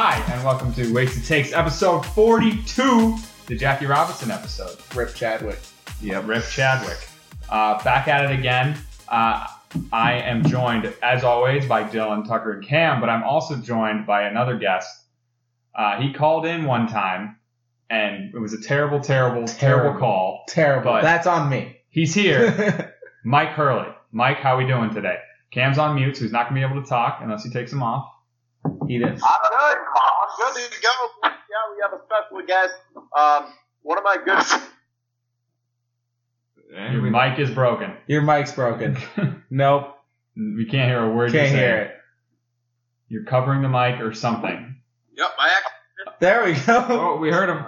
Hi, and welcome to Wasted Takes, episode 42, the Jackie Robinson episode. Rip Chadwick. Yep, Rip Chadwick. Uh, back at it again. Uh, I am joined, as always, by Dylan, Tucker, and Cam, but I'm also joined by another guest. Uh, he called in one time, and it was a terrible, terrible, terrible, Terrible. call. Terrible. But- That's on me. He's here, Mike Hurley. Mike, how are we doing today? Cam's on mute, so he's not going to be able to talk unless he takes him off. He it. I'm good. I'm good to go. Yeah, we have a special guest. Um, one of my good. Your mic is broken. Your mic's broken. nope. We can't hear a word Can't you're hear it. You're covering the mic or something. Yep, I actually. There we go. Oh, we heard him.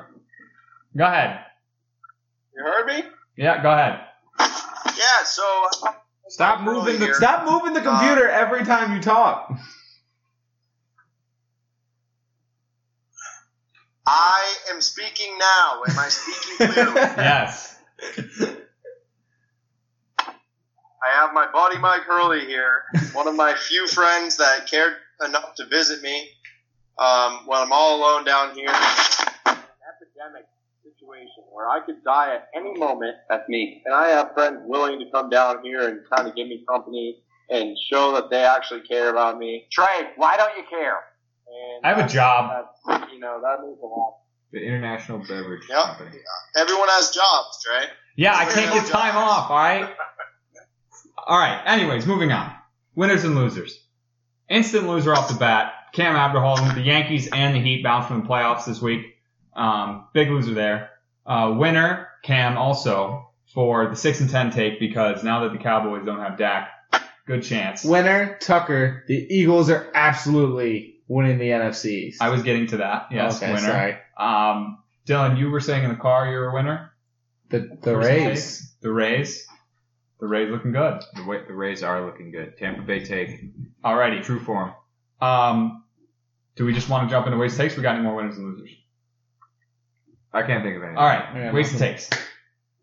Go ahead. You heard me? Yeah, go ahead. Yeah. So. Stop moving the stop moving the computer every time you talk. I am speaking now. Am I speaking clearly? Yes. I have my buddy Mike Hurley here, one of my few friends that cared enough to visit me um, when I'm all alone down here. An epidemic situation where I could die at any moment. That's me. And I have friends willing to come down here and kind of give me company and show that they actually care about me. Trey, why don't you care? And I have a job. That's, you know, that means a lot. The International Beverage Yep. Company. Everyone has jobs, right? Yeah, I can't get time off, alright? Alright, anyways, moving on. Winners and losers. Instant loser off the bat. Cam Aberholden, the Yankees and the Heat bounced from the playoffs this week. Um, big loser there. Uh, winner, Cam also, for the 6 and 10 take because now that the Cowboys don't have Dak, good chance. Winner, Tucker. The Eagles are absolutely winning the NFC. East. I was getting to that. Yes, okay, winner. sorry. Um, Dylan, you were saying in the car you're a winner? The the First and Rays. The Rays. The Rays looking good. The, way, the Rays are looking good. Tampa Bay take. Alrighty. True form. Um, do we just want to jump into waste takes? We got any more winners and losers? I can't think of any. All right, Yeah, waste nothing. takes.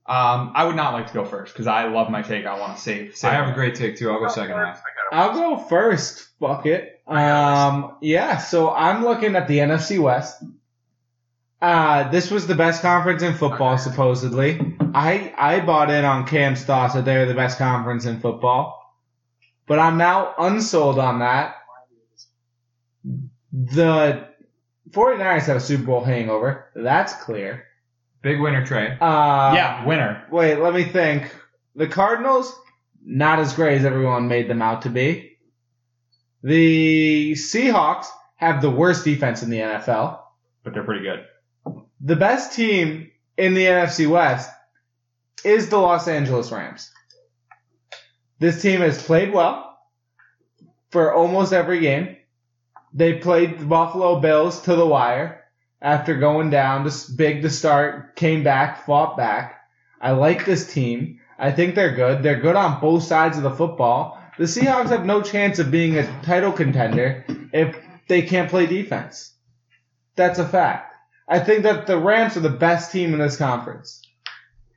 Um, I would not like to go first because I love my take. I want to save. save I have it. a great take too. I'll go second half. I'll go first. Fuck it. Um, yeah. So I'm looking at the NFC West. Uh, this was the best conference in football, supposedly. I I bought in on Cam's thoughts that they're the best conference in football, but I'm now unsold on that. The 49ers have a Super Bowl hangover. That's clear. Big winner, Trey. Uh, yeah, winner. Wait, let me think. The Cardinals, not as great as everyone made them out to be. The Seahawks have the worst defense in the NFL. But they're pretty good. The best team in the NFC West is the Los Angeles Rams. This team has played well for almost every game. They played the Buffalo Bills to the wire after going down to big to start, came back, fought back. I like this team. I think they're good. They're good on both sides of the football. The Seahawks have no chance of being a title contender if they can't play defense. That's a fact. I think that the Rams are the best team in this conference.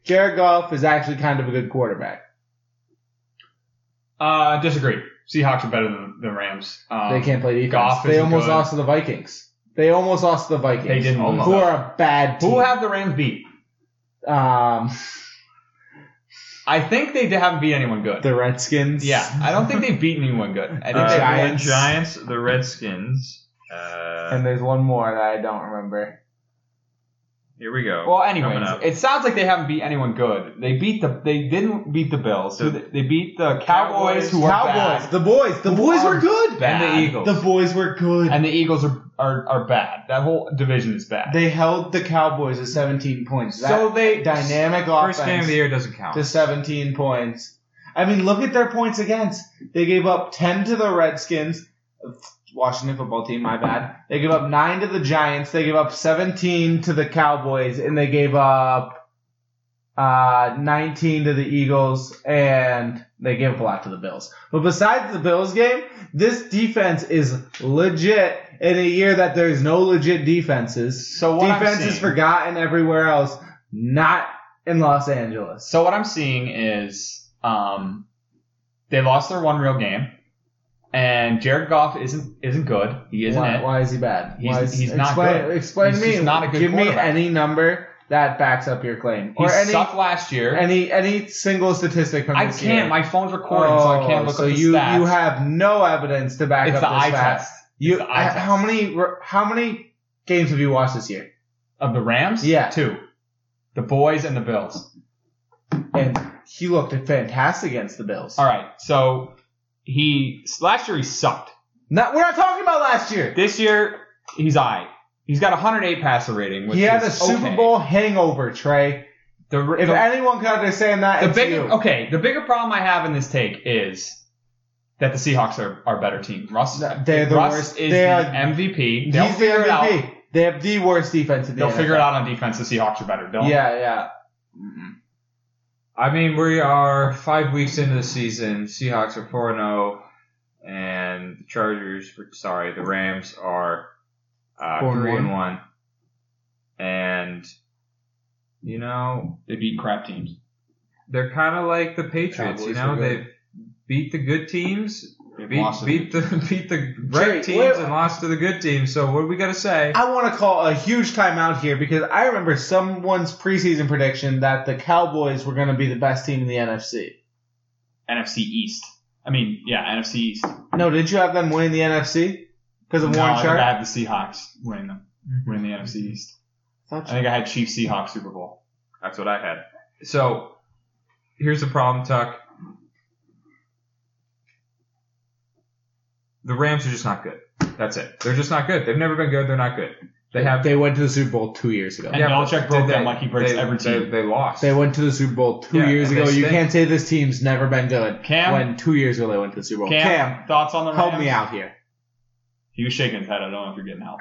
Jared Goff is actually kind of a good quarterback. Uh, disagree. Seahawks are better than the Rams. Um, they can't play defense. Goff they almost good. lost to the Vikings. They almost lost to the Vikings. They didn't almost. Who are a bad team. Who have the Rams beat? um, I think they haven't beat anyone good. the Redskins? yeah, I don't think they've beaten anyone good. I think Uh, they Giants. The Giants, the Redskins. Uh, And there's one more that I don't remember. Here we go. Well, Coming anyways, it sounds like they haven't beat anyone good. They beat the. They didn't beat the Bills. The- Who they, they beat the Cowboys, who are Cowboys. bad, The boys. The boys were good. bad. And the Eagles. The boys were good. and the Eagles are, are are bad. That whole division is bad. they held the Cowboys to 17 points. That so they dynamic offense. First game of the year doesn't count. to 17 points. I mean, look at their points against. They gave up 10 to the Redskins. Washington football team, my bad. They gave up 9 to the Giants. They gave up 17 to the Cowboys. And they gave up uh, 19 to the Eagles. And they gave up a lot to the Bills. But besides the Bills game, this defense is legit in a year that there's no legit defenses. So what Defense is forgotten everywhere else, not in Los Angeles. So what I'm seeing is um, they lost their one real game. And Jared Goff isn't isn't good. He isn't why, it. why is he bad? He's- is- he's not explain, good. Explain He's to me. just not a good Give me any number that backs up your claim, He any sucked last year. any any single statistic from I can't. year. My phone's recording, so I can't Oh, look so up the you stats. you have no evidence to back it's up the this eye fact. test You It's the eye h- test. how many how many games have you watched this year? of the Rams. Yeah. two. The boys and the Bills. And he looked fantastic against the Bills. All right. So he last year he sucked. Not, we're not talking about last year. This year he's I. He's got 108 passer rating. Which He had a Super okay. Bowl hangover, Trey. The, If the, anyone can understand that, the bigger you. okay, the bigger problem I have in this take is that the Seahawks are a better team. Russ, They're the Russ worst. is They the are- MVP. They'll He's the figure it out. MVP. They have the worst defense in the They'll figure it out on defense. The Seahawks are better. Don't. Yeah, yeah. I mean, we are five weeks into the season. Seahawks are four and zero, and the Chargers, sorry, the Rams are uh, Four and three and one. one. And you know, They beat crap teams. they're kind of like the Patriots. you know, they've beat the good teams, They've beat, lost beat the beat the right Jake, teams, wait- and lost to the good teams. So what do we got to say? I want to call a huge timeout here because I remember someone's preseason prediction that the Cowboys were going to be the best team in the NFC. NFC East. I mean, yeah, NFC East. No, did you have them winning the NFC because of no, Warren I Sharp? I have the Seahawks winning them, mm-hmm. winning the NFC East. I think I had Chiefs Seahawks Super Bowl. That's what I had. So here's the problem, Tuck. The Rams are just not good. That's it. They're just not good. They've never been good. They're not good. They have. They went to the Super Bowl two years ago. And Belichick broke they- them like he breaks they- every they- team. They, lost. They went to the Super Bowl two Yeah, years ago. they You can't say this team's never been good. Cam? when two years ago they went to the Super Bowl. Cam, Cam, thoughts on the Rams? help me out here. He was shaking his head. I don't know if you're getting help.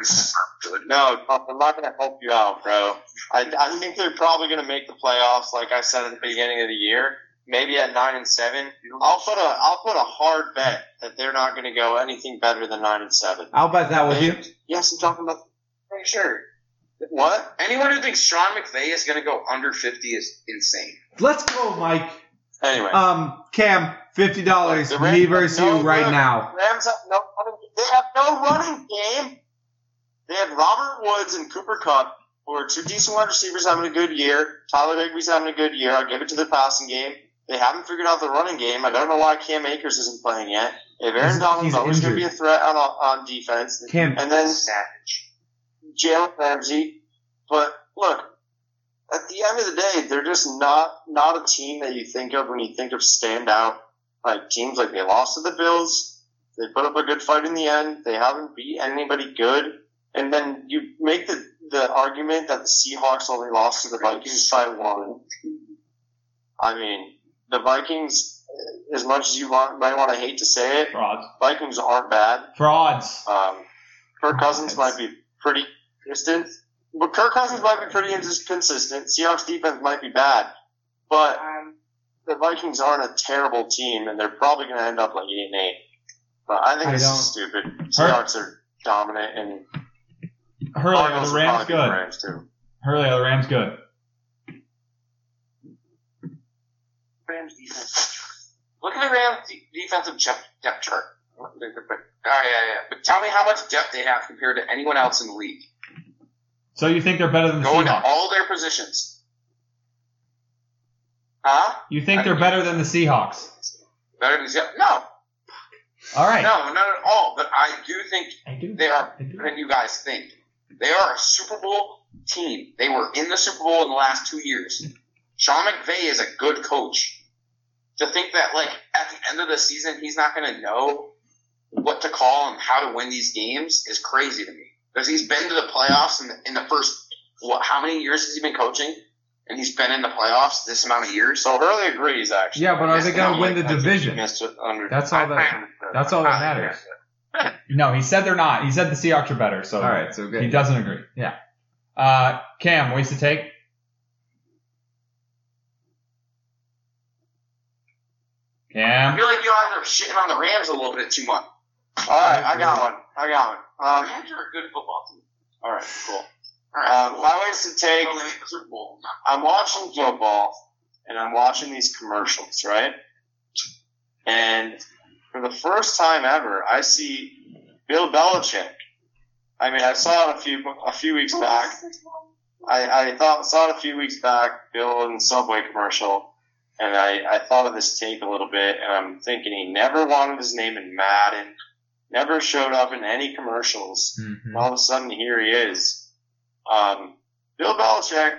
No, I'm not going to help you out, bro. I, I think they're probably going to make the playoffs, like I said at the beginning of the year. Maybe at nine and seven. I'll put a I'll put a hard bet that they're not going to go anything better than nine and seven. I'll bet that with you. Yes, I'm talking about. Hey, sure. What? Anyone who thinks Sean McVay is going to go under 50 is insane. Let's go, Mike. Anyway, Um, Cam, fifty dollars. The Me versus no you right good- now. Rams have no. They have no running game. They had Robert Woods and Cooper Kupp, who are two decent wide receivers having a good year. Tyler Higbee's having a good year. I'll give it to the passing game. They haven't figured out the running game. I don't know why Cam Akers isn't playing yet. If Aaron He's- Donald's always going to be a threat on on defense, Cam, and then Savage. Jalen Ramsey. But look, at the end of the day, they're just not not a team that you think of when you think of standout like teams. Like they lost to the Bills, they put up a good fight in the end. They haven't beat anybody good, and then you make the the argument that the Seahawks only lost to the Vikings by one. I mean, the Vikings, as much as you want, might want to hate to say it, Frauds. Vikings aren't bad. Frauds. Um, Kirk Cousins might be pretty consistent, but Kirk Cousins might be pretty inconsistent. Seahawks defense might be bad, but the Vikings aren't a terrible team, and they're probably going to end up like eight and eight. But I think I this don't- is stupid. Seahawks are dominant, and Hurley, are Cardinals the Rams probably beat the good? Rams too. Hurley, are the Rams good? Rams defense. Look at the Rams de- defensive depth, depth chart. Oh, yeah, yeah. But tell me how much depth they have compared to anyone else in the league. So you think they're better than the Go into Seahawks? all their positions. Huh? You think they're better than the Seahawks? Better than? No, All right. no, not at all. But I do think I do. they are I better than you guys think. They are a Super Bowl team. They were in the Super Bowl in the last two years. Sean McVay is a good coach. To think that, like, at the end of the season, he's not going to know what to call and how to win these games is crazy to me. Because he's been to the playoffs in the, in the first, what, how many years has he been coaching? And he's been in the playoffs this amount of years. So Hurley agrees, actually. Yeah, but are they going to win the I think he division? under- That's all that. That's all that matters. No, he said they're not. He said the Seahawks are better. So All right, so good. he doesn't agree. Yeah. Uh, Cam, ways to take. I feel like you guys are shitting on the Rams a little bit too much. All right, I got one. I got one. The Um, Rams are a good football team. all right, cool. All right. Um, my ways to take. They'll make the Super Bowl. I'm watching football and I'm watching these commercials, right? And for the first time ever, I see Bill Belichick. I mean, I saw it a few a few weeks back. I, I thought saw it a few weeks back, Bill in the Subway commercial, and I, I thought of this take a little bit, and I'm thinking he never wanted his name in Madden, never showed up in any commercials. Mhm. All of a sudden, here he is. Um, Bill Belichick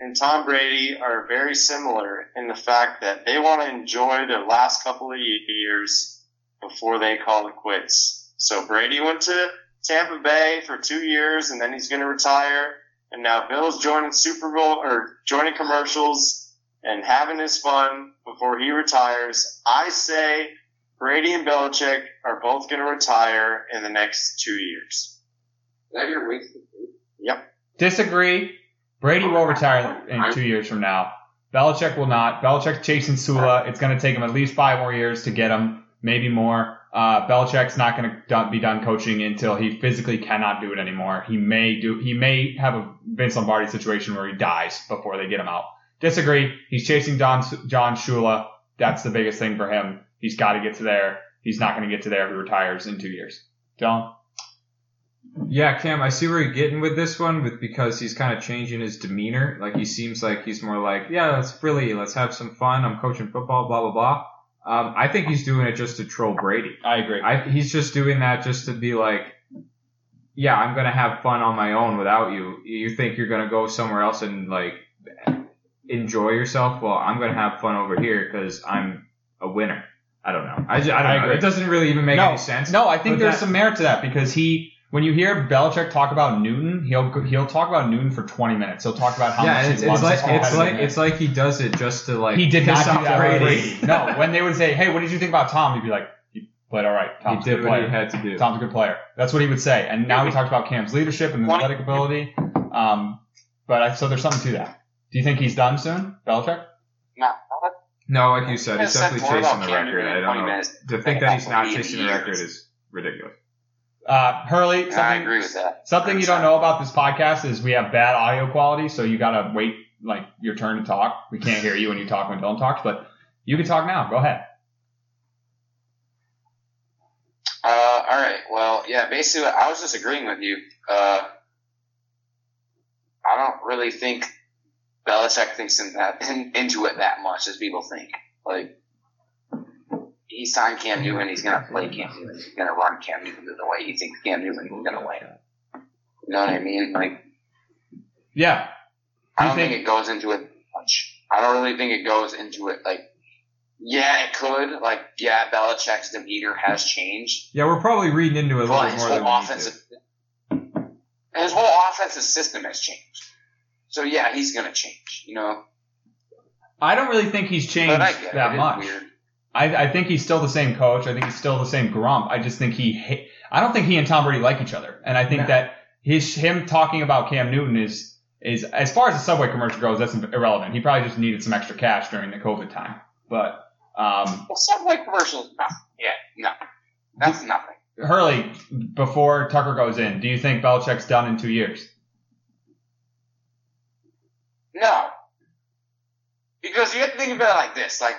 and Tom Brady are very similar in the fact that they want to enjoy their last couple of years before they call it quits. So Brady went to Tampa Bay for two years, and then he's going to retire. And now Bill's joining Super Bowl or joining commercials and having his fun before he retires. I say Brady and Belichick are both going to retire in the next two years. Is that your wasted Yep. Disagree. Brady will retire in two years from now. Belichick will not. Belichick's chasing Shula. It's going to take him at least five more years to get him, maybe more. Uh, Belichick's not going to be done coaching until he physically cannot do it anymore. He may do. He may have a Vince Lombardi situation where he dies before they get him out. Disagree. He's chasing Don, John Shula. That's the biggest thing for him. He's got to get to there. He's not going to get to there if he retires in two years. Dylan? Yeah, Cam, I see where you're getting with this one, but because he's kind of changing his demeanor. Like he seems like he's more like, yeah, let's really let's have some fun. I'm coaching football, blah blah blah. Um, I think he's doing it just to troll Brady. I agree. I, he's just doing that just to be like, yeah, I'm gonna have fun on my own without you. You think you're gonna go somewhere else and like enjoy yourself? Well, I'm gonna have fun over here because I'm a winner. I don't know. I, just, I don't I know. agree. It doesn't really even make no, any sense. No, I think there's that- some merit to that because he, when you hear Belichick talk about Newton, he'll he'll talk about Newton for 20 minutes. He'll talk about how yeah, much it's, he it's loves like it's like it's like he does it just to like he did not do that Brady. Brady. no, when they would say, "Hey, what did you think about Tom?" He'd be like, "He played all right. He Tom's a did good what he player. had to do. Tom's a good player." That's what he would say. And now he talked about Cam's leadership and athletic ability. Um, but I, so there's something to that. Do you think he's done soon, Belichick? Not, No, like you said, Yeah, he's said definitely chasing the record. I don't know. To think that he's not chasing the record is ridiculous. Uh, Hurley, I something, agree with that. something you don't know about this podcast is we have bad audio quality, so you gotta wait like your turn to talk. We can't hear you when you talk when Dylan talks, but you can talk now. Go ahead. Uh, all right. Well, yeah. Basically, I was just agreeing with you. Uh, I don't really think Belichick thinks in that in, into it that much as people think. Like he signed Cam Newton, he's gonna play Cam Newton. He's gonna run Cam Newton the way he thinks Cam Newton is gonna win. You know what I mean? Like Yeah. I don't think, think- it goes into it much. I don't really think it goes into it like. Yeah, it could. Like, yeah, Belichick's demeanor has changed. Yeah, we're probably reading into it a little But bit his more whole than we need to. his whole offensive system has changed. So yeah, he's gonna change. You know, I don't really think he's changed but I get that it. much. I, I think he's still the same coach. I think he's still the same grump. I just think he. Ha- I don't think he and Tom Brady like each other, and I think No. that his him talking about Cam Newton is is as far as the Subway commercial goes, that's irrelevant. He probably just needed some extra cash during the COVID time. But um, Well, Subway commercials, no, yeah, no, that's nothing. Hurley, before Tucker goes in, do you think Belichick's done in two years? No, because you have to think about it like this. Like,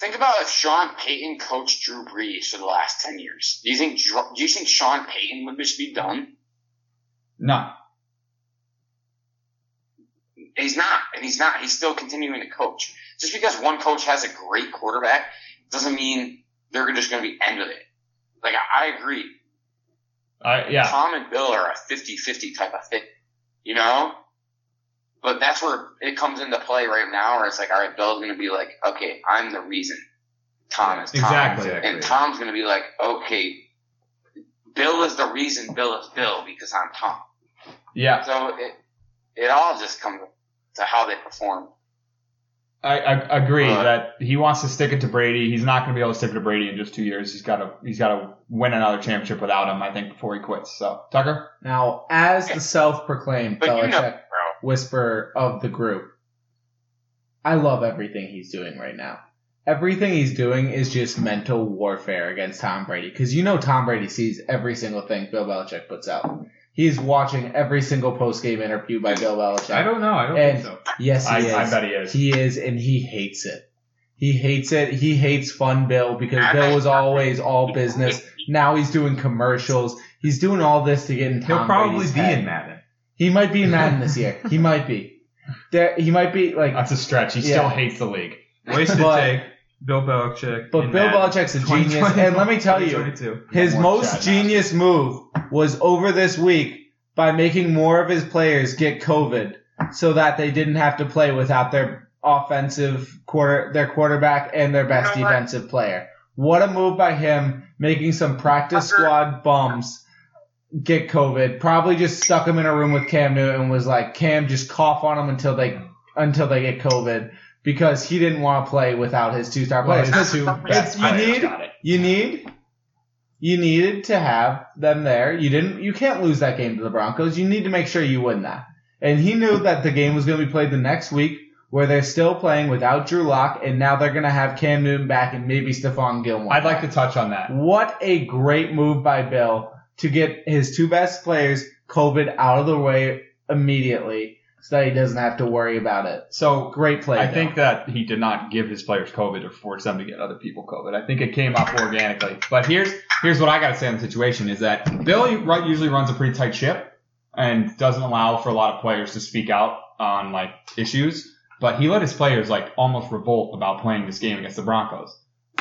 think about if Sean Payton coached Drew Brees for the last ten years. Do you think Do you think Sean Payton would just be done? No. He's not, and he's not. He's still continuing to coach. Just because one coach has a great quarterback doesn't mean they're just going to be end of it. Like I, I agree. I yeah. Tom and Bill are a 50-50 type of thing, you know? But that's where it comes into play right now where it's like, all right, Bill's going to be like, okay, I'm the reason Tom is Tom. Exactly. And Tom's going to be like, okay, Bill is the reason Bill is Bill because I'm Tom. Yeah. So it, it all just comes to how they perform. I, I agree But- that he wants to stick it to Brady. He's not going to be able to stick it to Brady in just two years. He's got to he's got to win another championship without him. I think before he quits. So Tucker, Now, as the self-proclaimed But you Belichick know, bro. whisperer of the group, I love everything he's doing right now. Everything he's doing is just mental warfare against Tom Brady. Because you know Tom Brady sees every single thing Bill Belichick puts out. He's watching every single post-game interview by Bill Belichick. I don't know. I don't And- think so. Yes, he I, is. I bet he is. He is, and he hates it. He hates it. He hates fun Bill because Bill was always all business. Now he's doing commercials. He's doing all this to get in Tom He'll probably Brady's be head. in Madden. He might be in Madden this year. He might be. There, he might be like. That's a stretch. He Yeah. still hates the league. Wasted But- take. Bill Belichick. But Bill Madden. Belichick's a genius, and let me tell you, his most Chad genius move was over this week by making more of his players get COVID, so that they didn't have to play without their offensive quarter, their quarterback, and their best You know defensive player. What a move by him, making some practice Tucker- squad bums get COVID. Probably just stuck him in a room with Cam Newton and was like, Cam, just cough on him until they until they get COVID. Because he didn't want to play without his two star Well, players. his two It's- you players need you need you needed to have them there. You didn't you can't lose that game to the Broncos. You need to make sure you win that. And he knew that the game was going to be played the next week where they're still playing without Drew Lock and now they're going to have Cam Newton back and maybe Stephon Gilmore. I'd like to touch on that. What a great move by Bill to get his two best players COVID out of the way immediately so that he doesn't have to worry about it. So Great play. I Bill. think that he did not give his players COVID or force them to get other people COVID. I think it came up organically. But here's here's what I got to say on the situation is that Bill ru- usually runs a pretty tight ship and doesn't allow for a lot of players to speak out on like issues. But he let his players like almost revolt about playing this game against the Broncos.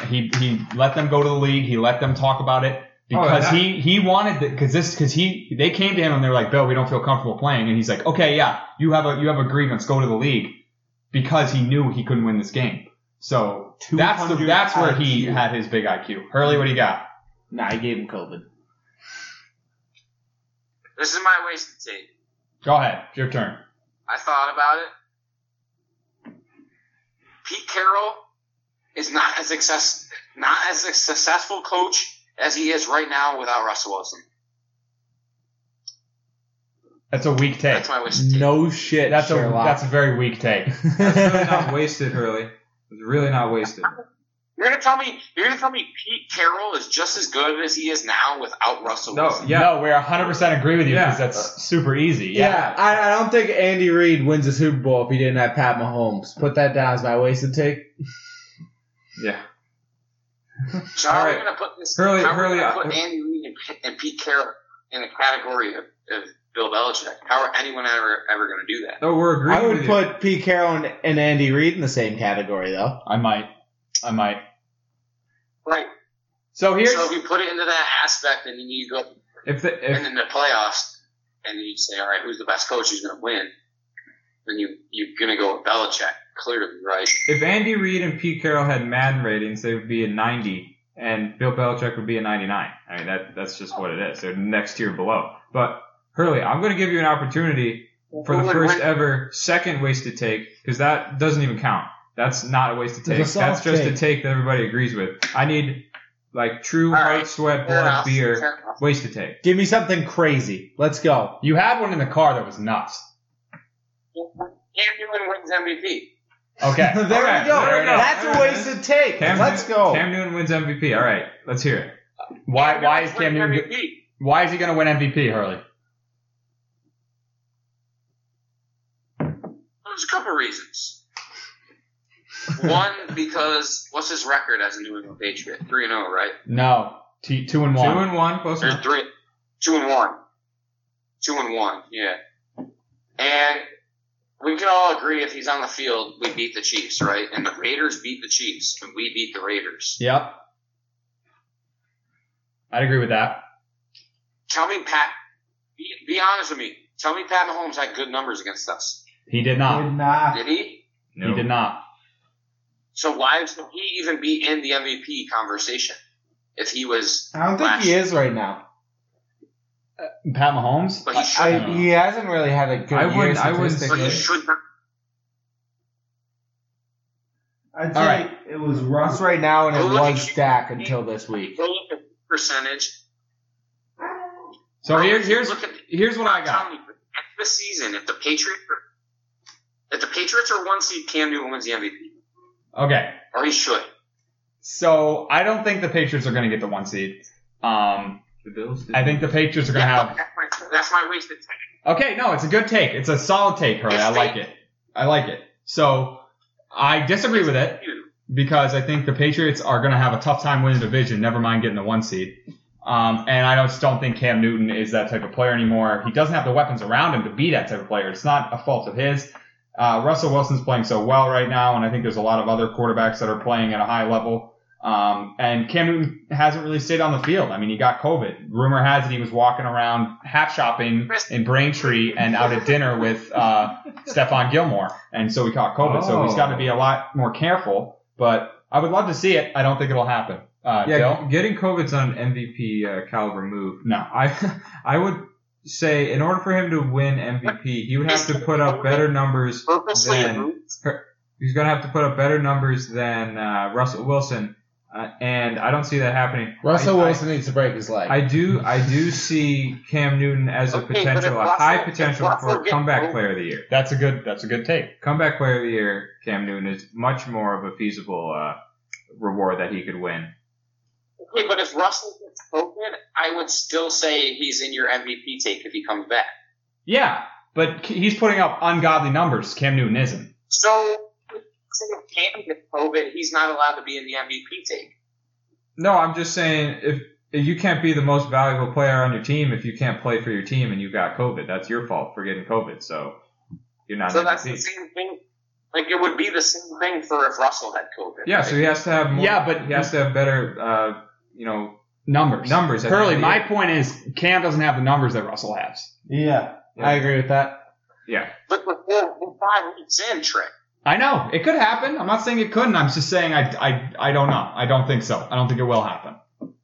He he let them go to the league. He let them talk about it because that- he he wanted because this because he they came to him and they're like Bill we don't feel comfortable playing and he's like okay yeah you have a you have a grievance go to the league because he knew he couldn't win this game. So that's the that's where he IQ. had his big IQ. Hurley, what do you got? Nah, I gave him COVID. This is my wasted take. Go ahead, your turn. I thought about it. Pete Carroll is not as success, not as a successful coach as he is right now without Russell Wilson. That's a weak take. That's my wasted take. No shit. That's a Sherlock. that's a very weak take. That's really not wasted, Hurley. It's really not wasted. You're gonna tell me you're gonna tell me Pete Carroll is just as good as he is now without Russell No, Wilson. yeah. No, we're 100% agree with you Yeah. because that's super easy. Yeah, Yeah. I, I don't think Andy Reid wins a Super Bowl if he didn't have Pat Mahomes. Put that down as my wasted take. Yeah. So how All are right. we gonna put this? Hurley- how are Hurley, we gonna uh, put Andy Reid and, and Pete Carroll in the category of, of Bill Belichick? How are anyone ever ever gonna do that? No, we're agreeing I would with put Pete Carroll and, and Andy Reid in the same category, though. I might. I might. Right. So here's So if you put it into that aspect, and then you need to go. If the and then the playoffs, and you say, all right, who's the best coach? Who's going to win? Then you you're going to go with Belichick, clearly, right? if Andy Reid and Pete Carroll had Madden ratings, they would be a 90, and Bill Belichick would be a 99. I mean, that that's just what it is. They're next tier below. But Hurley, I'm going to give you an opportunity for the first win? ever second wasted take because that doesn't even count. That's not a wasted It's a take. That's just a take. take that everybody agrees with. I need like true All right. heart, sweat, Fair blood, enough. beer Fair enough. wasted take. Give me something crazy. Let's go. you had one in the car that was nuts. Cam Newton wins MVP. Okay. there Okay, we go. there we go. That's a wasted take. Cam Let's Newton- go. Cam Newton wins MVP. All right, let's hear it. Why Cam why is Cam Newton MVP. why is he going to win MVP, Hurley? There's a couple reasons. One, because what's his record as a New England Patriot? Three and zero, right? No. T- two and one. Two and one, close enough. three, two and one, two and one, yeah. And we can all agree if he's on the field, we beat the Chiefs, right? And the Raiders beat the Chiefs, and we beat the Raiders. Yep. I'd agree with that. Tell me, Pat. Be, be honest with me. Tell me, Pat Mahomes had good numbers against us. He did not. not. Did he? No. He did not. So why should he even be in the MVP conversation if he was? I don't think he year? is right now. Pat Mahomes? But he I- should. I I, he hasn't really had a good I year wouldn't- I wouldn't- But statistically. he should. not- I'd say All right. it was Russ right now, and it was Q- Dak until this week. Go look at percentage. So here, here's here's what I got. telling you, At the season, if the Patriots, if the Patriots are one seed, Cam Newton wins the MVP, Okay. or he should. So I don't think the Patriots are going to get the one seed. Um, The Bills. Did I think the Patriots are going to Yeah, have. that's, my, that's my wasted time. Okay, no, it's a good take. It's a solid take, Hurley. I like it. I like it. So I disagree with it because I think the Patriots are going to have a tough time winning the division. Never mind getting the one seed. Um, and I just don't think Cam Newton is that type of player anymore. He doesn't have the weapons around him to be that type of player. It's not a fault of his. Uh, Russell Wilson's playing so well right now, and I think there's a lot of other quarterbacks that are playing at a high level. Um, and Cam Newton hasn't really stayed on the field. I mean, he got COVID. Rumor has it he was walking around hat shopping in Braintree and out at dinner with uh, Stephon Gilmore, and so he caught COVID. So he's got to be a lot more careful. But I would love to see it. I don't think it'll happen. Uh, Yeah, Dill? g- getting COVID's not an MVP uh, caliber move. No. I I would say in order for him to win MVP, he would have to put up better numbers. Purposely Then- moved. He's going to have to put up better numbers than uh, Russell Wilson, uh, and I don't see that happening. Russell I- I- Wilson needs to break his leg. I do I do see Cam Newton as a Okay, but if potential, a high potential for gets comeback player of the year. That's a good. That's a good take. Comeback player of the year, Cam Newton is much more of a feasible uh, reward that he could win. Okay, but if Russell gets COVID, I would still say he's in your MVP take if he comes back. Yeah, but he's putting up ungodly numbers. Cam Newton isn't. So, say if Cam gets COVID, he's not allowed to be in the MVP team. No, I'm just saying if, if you can't be the most valuable player on your team if you can't play for your team and you got COVID, that's your fault for getting COVID. So you're not So an that's the MVP. same thing. Like it would be the same thing for if Russell had COVID. Yeah, so he has to have more. Yeah, but- he has to have better, uh, you know, Numbers. numbers. at the Curly, end of the my point is Cam doesn't have the numbers that Russell has. yeah, Yeah. I agree with that. Yeah, But with four, with five weeks in, Trey. I know it could happen. I'm not saying it couldn't. I'm just saying I, I, I don't know. I don't think so. I don't think it will happen.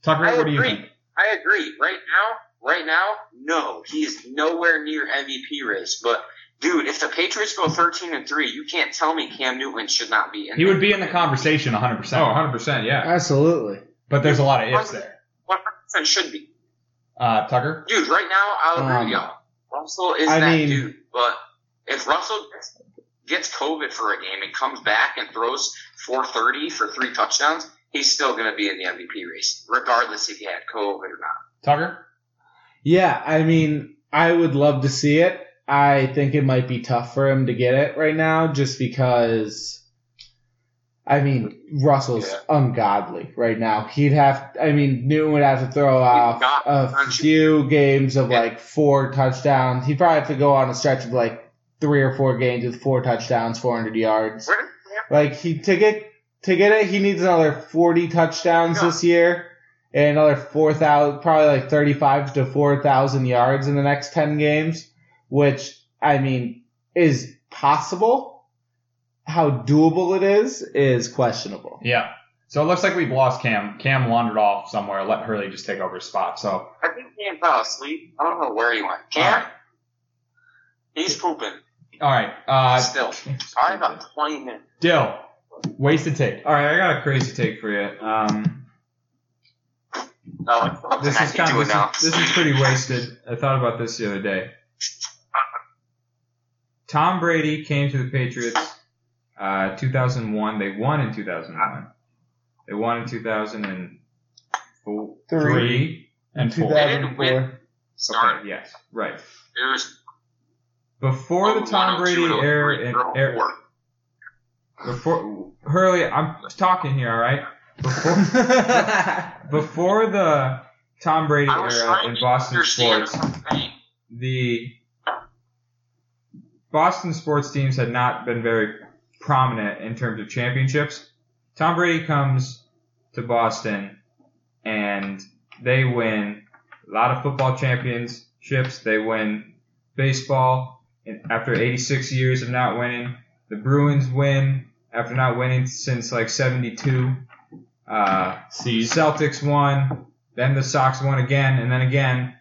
Tucker, I what do you think? I agree. Right now, right now, no, he's nowhere near MVP race. But dude, if the Patriots go thirteen and three, you can't tell me Cam Newton should not be in. He would be in the conversation 100. oh, percent 100 percent. Yeah, Absolutely. But there's a lot of ifs there. One percent should be. Uh, Tucker. Dude, right now, I'll agree Um, with y'all. Russell is I that mean- dude. But if Russell gets, gets COVID for a game and comes back and throws 430 for three touchdowns, he's still going to be in the MVP race, regardless if he had COVID or not. Tucker. Yeah, I mean, I would love to see it. I think it might be tough for him to get it right now just because, I mean, Russell's Yeah. ungodly right now. He'd have, I mean, Newton would have to throw off a few games of Yeah. like four touchdowns. He'd probably have to go on a stretch of like three or four games with four touchdowns, 400 yards. Where did Like he to get to get it, he needs another forty touchdowns Yeah. this year, and another four thousand, probably like thirty-five to four thousand yards in the next ten games, which I mean is possible. How doable it is is questionable. Yeah. So it looks like we've lost Cam. Cam wandered off somewhere. Let Hurley just take over his spot. So I think Cam fell asleep. I don't know where he went. Cam? Alright. He's pooping all right. Uh, still. Probably about 20 minutes. Dill. Wasted take. All right, I got a crazy take for you. Um, No, this is kind of this is, this is pretty wasted. I thought about this the other day. Tom Brady came to the Patriots, uh, 2001. They won in 2001. They won in 2003. Three and four. They didn't win. 2004. Sorry. Okay, yes, right. It was Before the Tom Brady era, 104. era before Hurley, I'm talking here, all right. Before before the Tom Brady era in Boston sports, something. the Boston sports teams had not been very prominent in terms of championships. Tom Brady comes to Boston and they win a lot of football championships. They win baseball and after 86 years of not winning. The Bruins win after not winning since like 72. Uh, the Celtics won, then the Sox won again, and then again.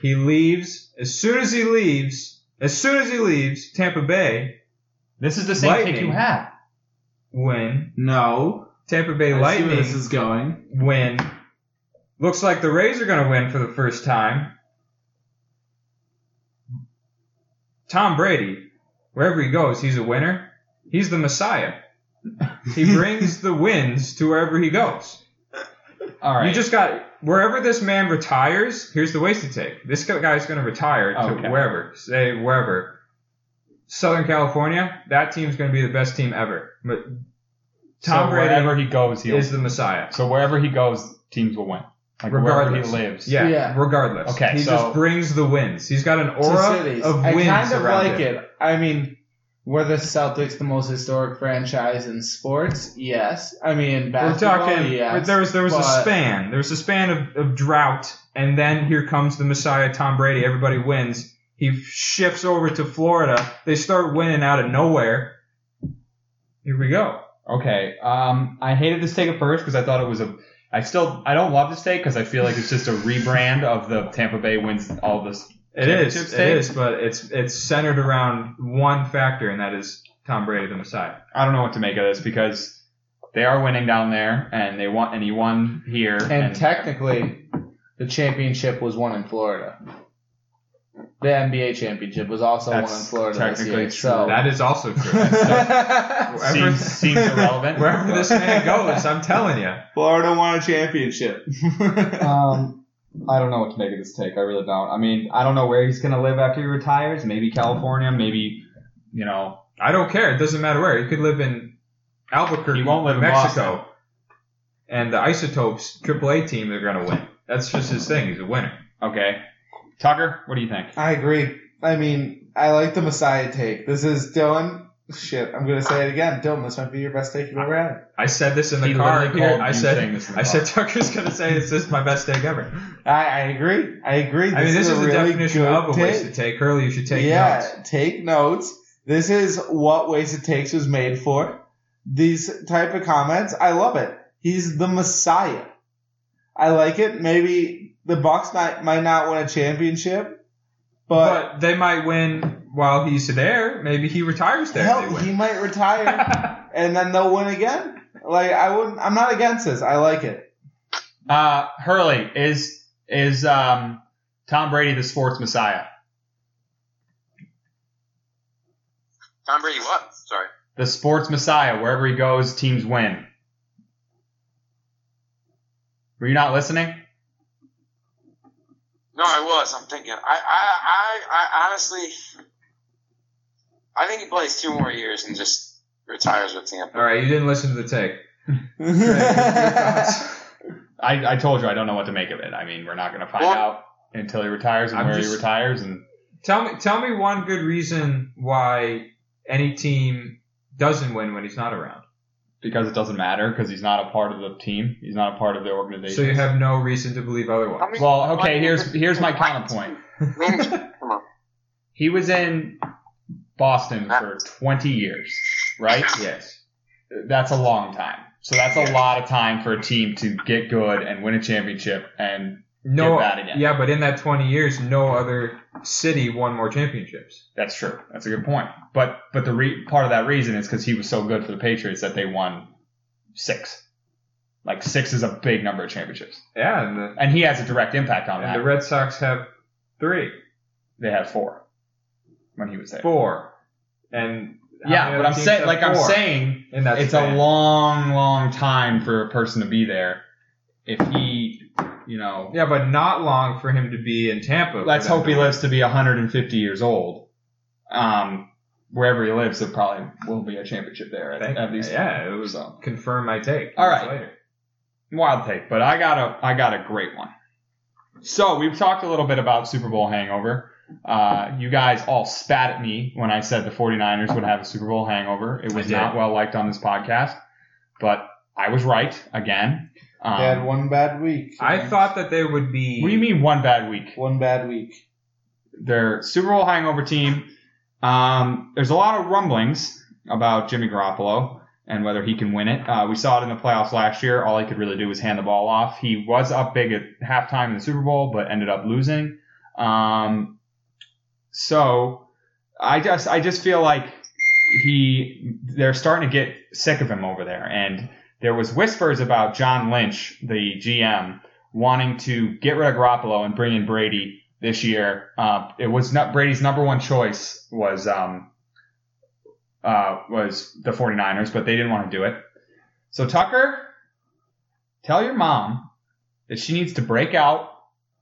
He leaves. As soon as he leaves, as soon as he leaves, Tampa Bay This is the same Lightning. take you had. win. no, Tampa Bay I see where Lightning this is going. win. Looks like the Rays are going to win for the first time. Tom Brady, wherever he goes, he's a winner. He's the Messiah. He brings the wins to wherever he goes. All right. You just got wherever this man retires. Here's the wasted take. This guy's going to retire to Okay. wherever, say wherever. Southern California, that team's going to be the best team ever. But Tom so Brady wherever he goes, he'll. is the Messiah. so wherever he goes, teams will win. Like wherever he Regardless. lives. Yeah, Yeah. regardless. Okay, he so- just brings the wins. He's got an to aura cities. of I wins kind of like him. it. I mean, were the Celtics the most historic franchise in sports? Yes. I mean, We're talking. yes. there was there was a span. There was a span of, of drought, and then here comes the Messiah, Tom Brady. Everybody wins. He shifts over to Florida. They start winning out of nowhere. Here we go. Okay. Um, I hated this take at first because I thought it was a. I still I don't love this take because I feel like it's just a rebrand of the Tampa Bay wins all this. It is. Championship It take? is, but it's it's centered around one factor, and that is Tom Brady, the Messiah. I don't know what to make of this because they are winning down there and they won and he won here. And technically, the championship was won in Florida. The NBA championship was also won in That's Florida this technically year. true. So That is also true. seems, Wherever- seems irrelevant. Wherever this man goes, I'm telling you. Florida won a championship. Um, I don't know what to make of this take. I really don't. I mean, I don't know where he's gonna live after he retires. Maybe California. Maybe you know. I don't care. It doesn't matter where. He could live in Albuquerque, He won't live in Mexico. And the Isotopes AAA team, they're going to win. That's just his thing. He's a winner. Okay. Tucker, what do you think? I agree. I mean, I like the Messiah take. This is Dylan. Shit, I'm gonna say it again. Dylan, this might be your best take you've ever had. I said this in the He car literally here. called I you saying said, this in the I car. said Tucker's going to say this is my best take ever. I, I agree. I agree. I mean, this a is the really definition good of a take. wasted take. Hurley, you should take yeah, notes. take notes. This is what Wasted Takes was made for. These type of comments, I love it. He's the Messiah. I like it. Maybe the Bucks might might not win a championship, but, But they might win while he's there. Maybe he retires there. hell, he might retire and then they'll win again. Like I wouldn't. I'm not against this. I like it. Uh, Hurley is is um Tom Brady the sports messiah? Tom Brady, what? Sorry. The sports messiah. Wherever he goes, teams win. Were you not listening? No, I was. I'm thinking. I, I, I, I honestly, I think he plays two more years and just retires with Tampa. All right, you didn't listen to the take. I, I told you I don't know what to make of it. I mean, we're not going to find Well- out until he retires and I'm where just- he retires. And Tell me, tell me one good reason why any team doesn't win when he's not around. Because it doesn't matter because he's not a part of the team. He's not a part of the organization. So you have no reason to believe otherwise. I mean, well, okay. Here's here's my counterpoint. Come on. He was in Boston for 20 years, right? yes. That's a long time. So that's a lot of time for a team to get good and win a championship. And No, that again. yeah, but in that 20 years, no other city won more championships. that's true. That's a good point. But but the re- part of that reason is because he was so good for the Patriots that they won six. Like six is a big number of championships, Yeah, and the, and he has a direct impact on and that. the Red Sox have three, they had four when he was there. four, and Yeah, but I'm saying, like I'm saying, in that it's span? a long, long time for a person to be there. If he, you know, yeah, but not long for him to be in Tampa. let's hope he lives to be 150 years old. Um, wherever he lives, there probably will be a championship there at, at least. yeah, it was So. confirm my take. All right. later. Wild take, but I got a I got a great one. So we've talked a little bit about Super Bowl hangover. Uh, you guys all spat at me when I said the 49ers would have a Super Bowl hangover. It was not well liked on this podcast, but I was right again. Um, They had one bad week. I thought that they would be. what do you mean one bad week? one bad week. Their Super Bowl hangover team. Um, there's a lot of rumblings about Jimmy Garoppolo and whether he can win it. Uh, we saw it in the playoffs last year. All he could really do was hand the ball off. He was up big at halftime in the Super Bowl, but ended up losing. Um, so I just I just feel like he they're starting to get sick of him over there. And there was whispers about John Lynch, the GM, wanting to get rid of Garoppolo and bring in Brady this year. Uh, it was not Brady's number one choice was um, uh, was the 49ers, but they didn't want to do it. So Tucker, tell your mom that she needs to break out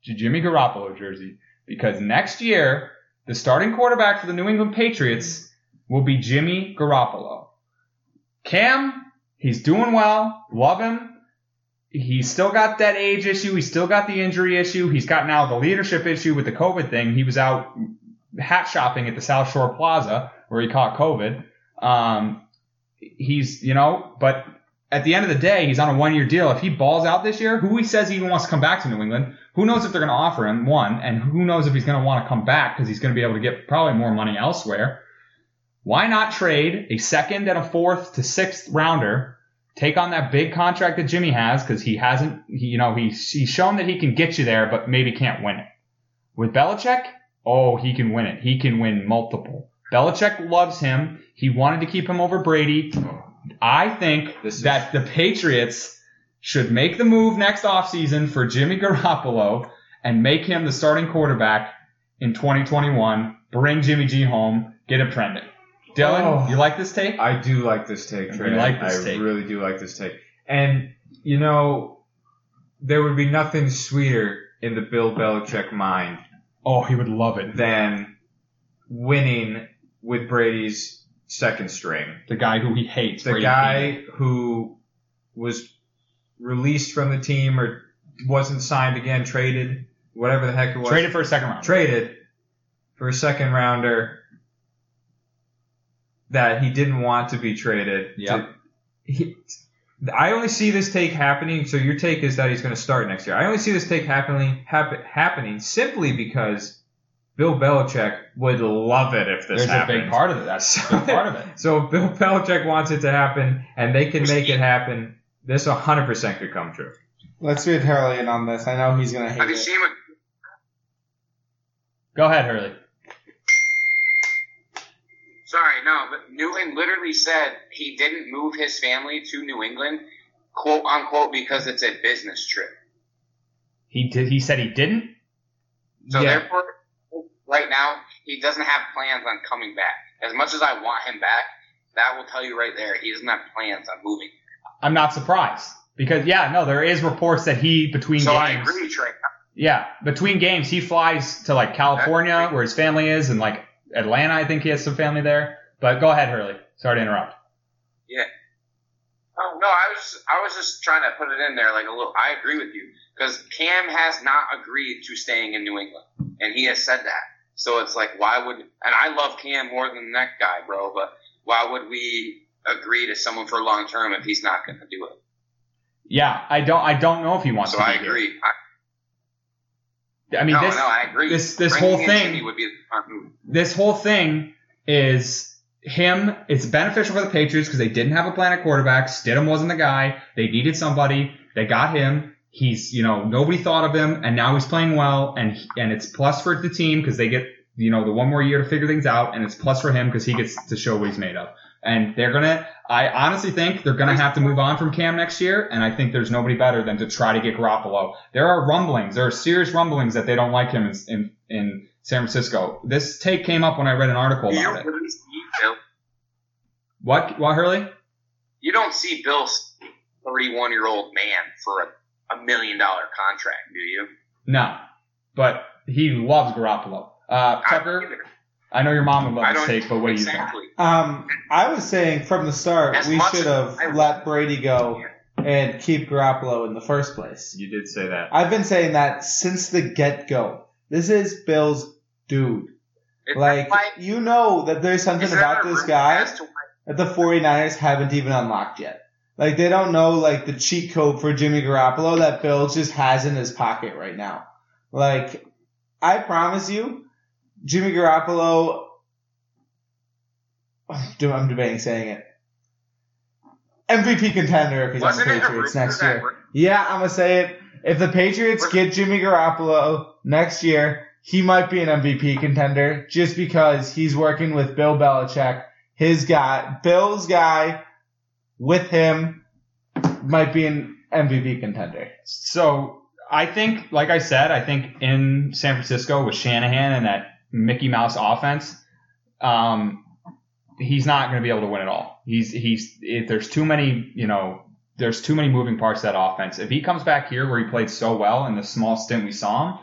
to Jimmy Garoppolo jersey because next year the starting quarterback for the New England Patriots will be Jimmy Garoppolo. Cam He's doing well. Love him. He's still got that age issue. He's still got the injury issue. He's got now the leadership issue with the COVID thing. He was out hat shopping at the South Shore Plaza where he caught COVID. Um, he's, you know, but at the end of the day, he's on a one year deal. If he balls out this year, who he says he even wants to come back to New England, who knows if they're going to offer him one, and who knows if he's going to want to come back because he's going to be able to get probably more money elsewhere. Why not trade a second and a fourth to sixth rounder, take on that big contract that Jimmy has because he hasn't, he, you know, he's, he's shown that he can get you there, but maybe can't win it. With Belichick, oh, he can win it. He can win multiple. Belichick loves him. He wanted to keep him over Brady. I think This is- that the Patriots should make the move next offseason for Jimmy Garoppolo and make him the starting quarterback in 2021. Bring Jimmy G home. Get him trending. Dylan, Oh. you like this take? I do like this take, Trey. You like this I take. really do like this take. And, you know, there would be nothing sweeter in the Bill Belichick mind Oh, he would love it. than winning with Brady's second string. The guy who he hates. The Brady guy who was released from the team or wasn't signed again, traded, whatever the heck it was. Traded for a second round. traded for a second rounder that he didn't want to be traded. Yep. To- he, I only see this take happening. So your take is that he's going to start next year. I only see this take happening happen, happening simply because Bill Belichick would love it if this There's happened. a big part of it. That's a big part of it. So if Bill Belichick wants it to happen, and they can make it happen. This 100% could come true. Let's read Hurley in on this. I know he's gonna hate Have you it. seen what? Go ahead, Hurley. Sorry, no, but Newton literally said he didn't move his family to New England, quote unquote, because it's a business trip. He did. He said he didn't. So Yeah. therefore, right now, he doesn't have plans on coming back. As much as I want him back, that will tell you right there, he doesn't have plans on moving. I'm not surprised because yeah, no, there is reports that he between So I games. agree, Trey. Yeah, between games, he flies to like California, where his family is, and like Atlanta. I think he has some family there. But go ahead, Hurley. Sorry to interrupt. Yeah. Oh no, I was I was just trying to put it in there like a little. I agree with you because Cam has not agreed to staying in New England, and he has said that. So it's like, why would? And I love Cam more than that guy, bro. But why would we agree to someone for long term if he's not going to do it? Yeah, I don't. I don't know if he wants to. So to. I agree. I, I mean, no, this no, I agree. this- this Bringing whole thing- would be the smart move. this whole thing is him. It's beneficial for the Patriots because they didn't have a plan at quarterback. Stidham wasn't the guy. They needed somebody. They got him. He's, you know, nobody thought of him, and now he's playing well, and and it's plus for the team because they get, you know, the one more year to figure things out, and it's plus for him because he gets to show what he's made of. And they're gonna, I honestly think they're gonna have to move on from Cam next year, and I think there's nobody better than to try to get Garoppolo. There are rumblings, there are serious rumblings that they don't like him in in, in San Francisco. This take came up when I read an article You about it. see What? What, Hurley? You don't see Bill's thirty-one year old man, for a, a million dollar contract, do you? No, but he loves Garoppolo. Uh, Tucker, I know your mom would love don't this take, but what do you think? Um, I was saying from the start As we should have I- let Brady go and keep Garoppolo in the first place. You did say that. I've been saying that since the get go. This is Bill's dude. It's Like, like, you know that there's something about this guy as to why- that the 49ers haven't even unlocked yet. Like, they don't know, like, the cheat code for Jimmy Garoppolo that Bill just has in his pocket right now. Like, I promise you, Jimmy Garoppolo, I'm debating saying it. MVP contender if he's on the Wasn't it a Patriots next year. we're- Yeah, I'm gonna say it. If the Patriots Was- get Jimmy Garoppolo next year, he might be an MVP contender just because he's working with Bill Belichick. His guy, Bill's guy, with him, might be an MVP contender. So I think, like I said, I think in San Francisco with Shanahan and that Mickey Mouse offense, um, he's not going to be able to win it all. He's he's if there's too many, you know, there's too many moving parts to that offense. If he comes back here where he played so well in the small stint we saw him,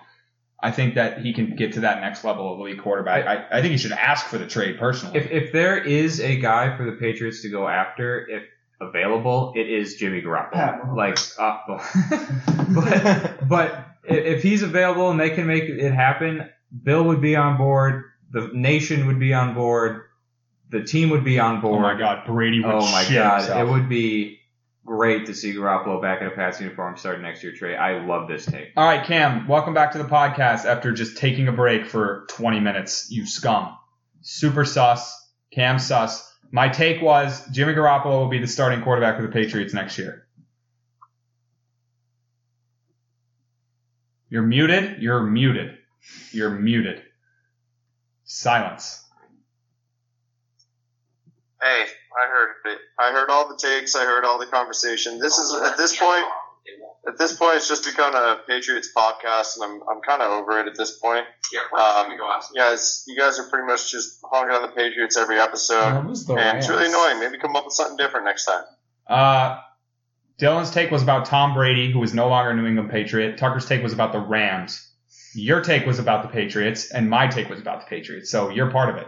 I think that he can get to that next level of elite quarterback. I, I think he should ask for the trade personally. If if there is a guy for the Patriots to go after, if available, it is Jimmy Pat Garoppolo. Like, uh, but but if he's available and they can make it happen, Bill would be on board. The nation would be on board. The team would be on board. Oh board. my God, Brady would Oh my god, himself. it would be great to see Garoppolo back in a Pats uniform starting next year. Trey, I love this take. All right, Cam, welcome back to the podcast after just taking a break for 20 minutes. You scum. Super sus. Cam sus. My take was Jimmy Garoppolo will be the starting quarterback for the Patriots next year. You're muted. You're muted. You're muted. Silence. Hey, I heard it. I heard all the takes. I heard all the conversation. This is at this point. At this point, it's just become a Patriots podcast, and I'm I'm kind of over it at this point. Yeah, Um, we go ask. You guys, you guys are pretty much just honking on the Patriots every episode, That was the and it's really annoying. Maybe come up with something different next time. Uh, Dylan's take was about Tom Brady, who is no longer a New England Patriot. Tucker's take was about the Rams. Your take was about the Patriots, and my take was about the Patriots. So you're part of it.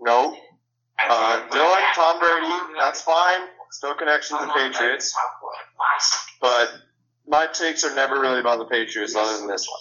No, uh, Dylan, Tom Brady, that's fine. Still connection to the Patriots, but my takes are never really about the Patriots, other than this one.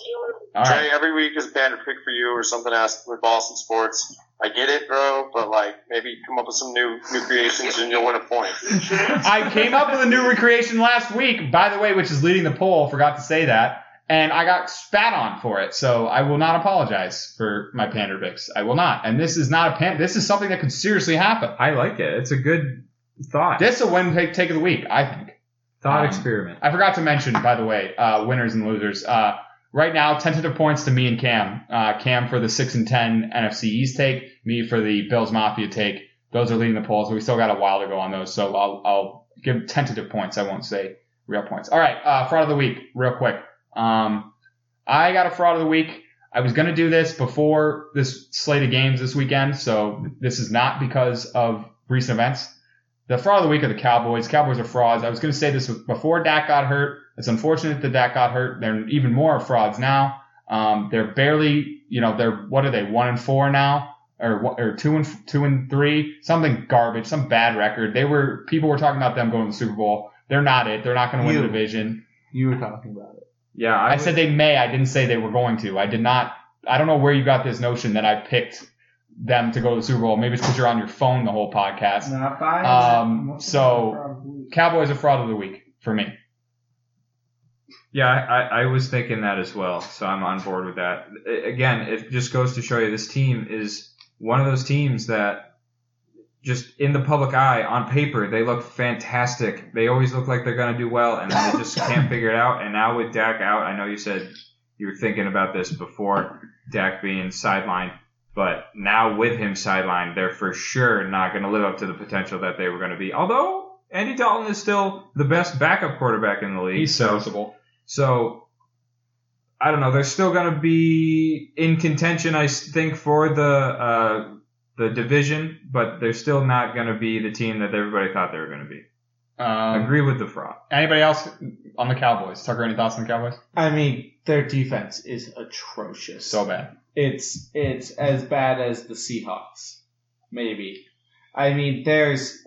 All Trey, right. every week is a banner pick for you or something else with Boston sports. I get it, bro, but like maybe come up with some new new creations and you'll win a point. I came up with a new recreation last week, by the way, which is leading the poll. Forgot to say that. And I got spat on for it, so I will not apologize for my Pandervix. I will not. And this is not a pan. This is something that could seriously happen. I like it. It's a good thought. This is a win take, take of the week, I think. thought Um, experiment. I forgot to mention, by the way, uh, winners and losers. Uh, right now, tentative points to me and Cam. Uh, Cam for the six and ten NFC East take, me for the Bills Mafia take. Those are leading the polls. We still got a while to go on those, so I'll, I'll give tentative points. I won't say real points. All right, uh, fraud of the week, real quick. Um, I got a fraud of the week. I was gonna do this before this slate of games this weekend, so this is not because of recent events. The fraud of the week are the Cowboys. Cowboys are frauds. I was to say this before Dak got hurt. It's unfortunate that that got hurt. They're even more frauds now. Um, they're barely, you know, they're what are they? One and four now, or or two and two and three, something garbage, some bad record. They were people were talking about them going to the Super Bowl. They're not it. They're not going to win the division. You were talking about it. Yeah, I, I, said they may. I didn't say they were going to. I did not. I don't know where you got this notion that I picked them to go to the Super Bowl. Maybe it's because you're on your phone the whole podcast. Not buying Um, so- Cowboys are fraud of the week for me. Yeah, I, I I was thinking that as well, so I'm on board with that. Again, it just goes to show you this team is one of those teams that just in the public eye, on paper, they look fantastic. They always look like they're going to do well, and then they just can't figure it out. And now with Dak out, I know you said you were thinking about this before Dak being sidelined, but now with him sidelined, they're for sure not going to live up to the potential that they were going to be. Although Andy Dalton is still the best backup quarterback in the league, He's so serviceable. So I don't know. They're still going to be in contention, I think, for the uh, the division, but they're still not going to be the team that everybody thought they were going to be. Um, Agree with the fraud. Anybody else on the Cowboys? Tucker, any thoughts on the Cowboys? I mean, their defense is atrocious. So bad. it's it's as bad as the Seahawks, maybe. I mean, there's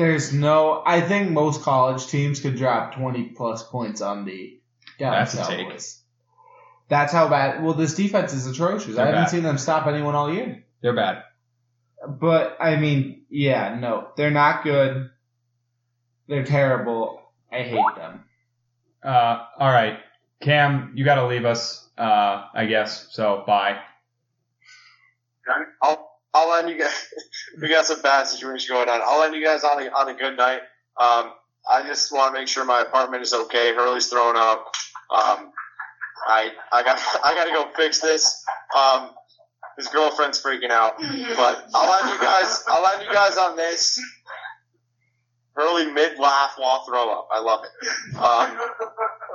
there's no. I think most college teams could drop twenty plus points on the Dallas That's a take. Cowboys. That's how bad. Well, this defense is atrocious. They're I haven't bad. seen them stop anyone all year. They're bad. But I mean, yeah, no, they're not good. They're terrible. I hate them. Uh, all right, Cam, you got to leave us. Uh, I guess. So bye. I'll I'll end you guys. we got some bad situations going on. I'll end you guys on a on a good night. Um, I just want to make sure my apartment is okay. Hurley's throwing up. Um, I I got I got to go fix this. Um, his girlfriend's freaking out. But I'll end you guys. I'll end you guys on this. Hurley mid laugh while throw up. I love it. Um,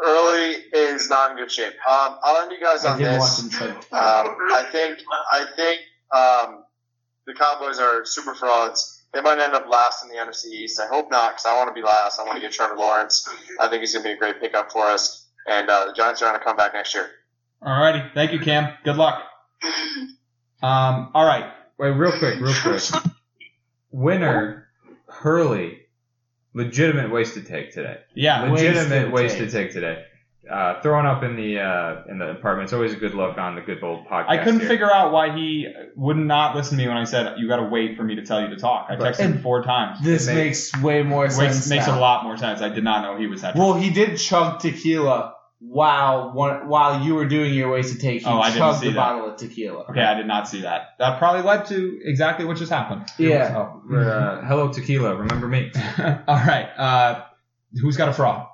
Hurley is not in good shape. Um, I'll end you guys on did this. watch them play. Um, I think I think um, the Cowboys are super frauds. They might end up last in the NFC East. I hope not, because I want to be last. I want to get Trevor Lawrence. I think he's going to be a great pickup for us. And uh, the Giants are going to come back next year. All righty. thank you, Cam. Good luck. Um, all right. Wait, real quick, real quick. winner, Hurley, legitimate waste to take today. Yeah. legitimate wasted to take today. Uh, throwing up in the uh, in the apartment. It's always a good look on the good old podcast. I couldn't here. figure out why he would not listen to me when I said you got to wait for me to tell you to talk. I texted him four times. This It makes way more sense. Makes, makes a lot more sense. I did not know he was that. Well, he did chug tequila while one, while you were doing your wasted take. He Oh, I didn't chugged see the that. bottle of tequila. okay, I did not see that. That probably led to exactly what just happened. Yeah. Oh, uh, hello tequila. Remember me? All right. Uh, who's got a fraud?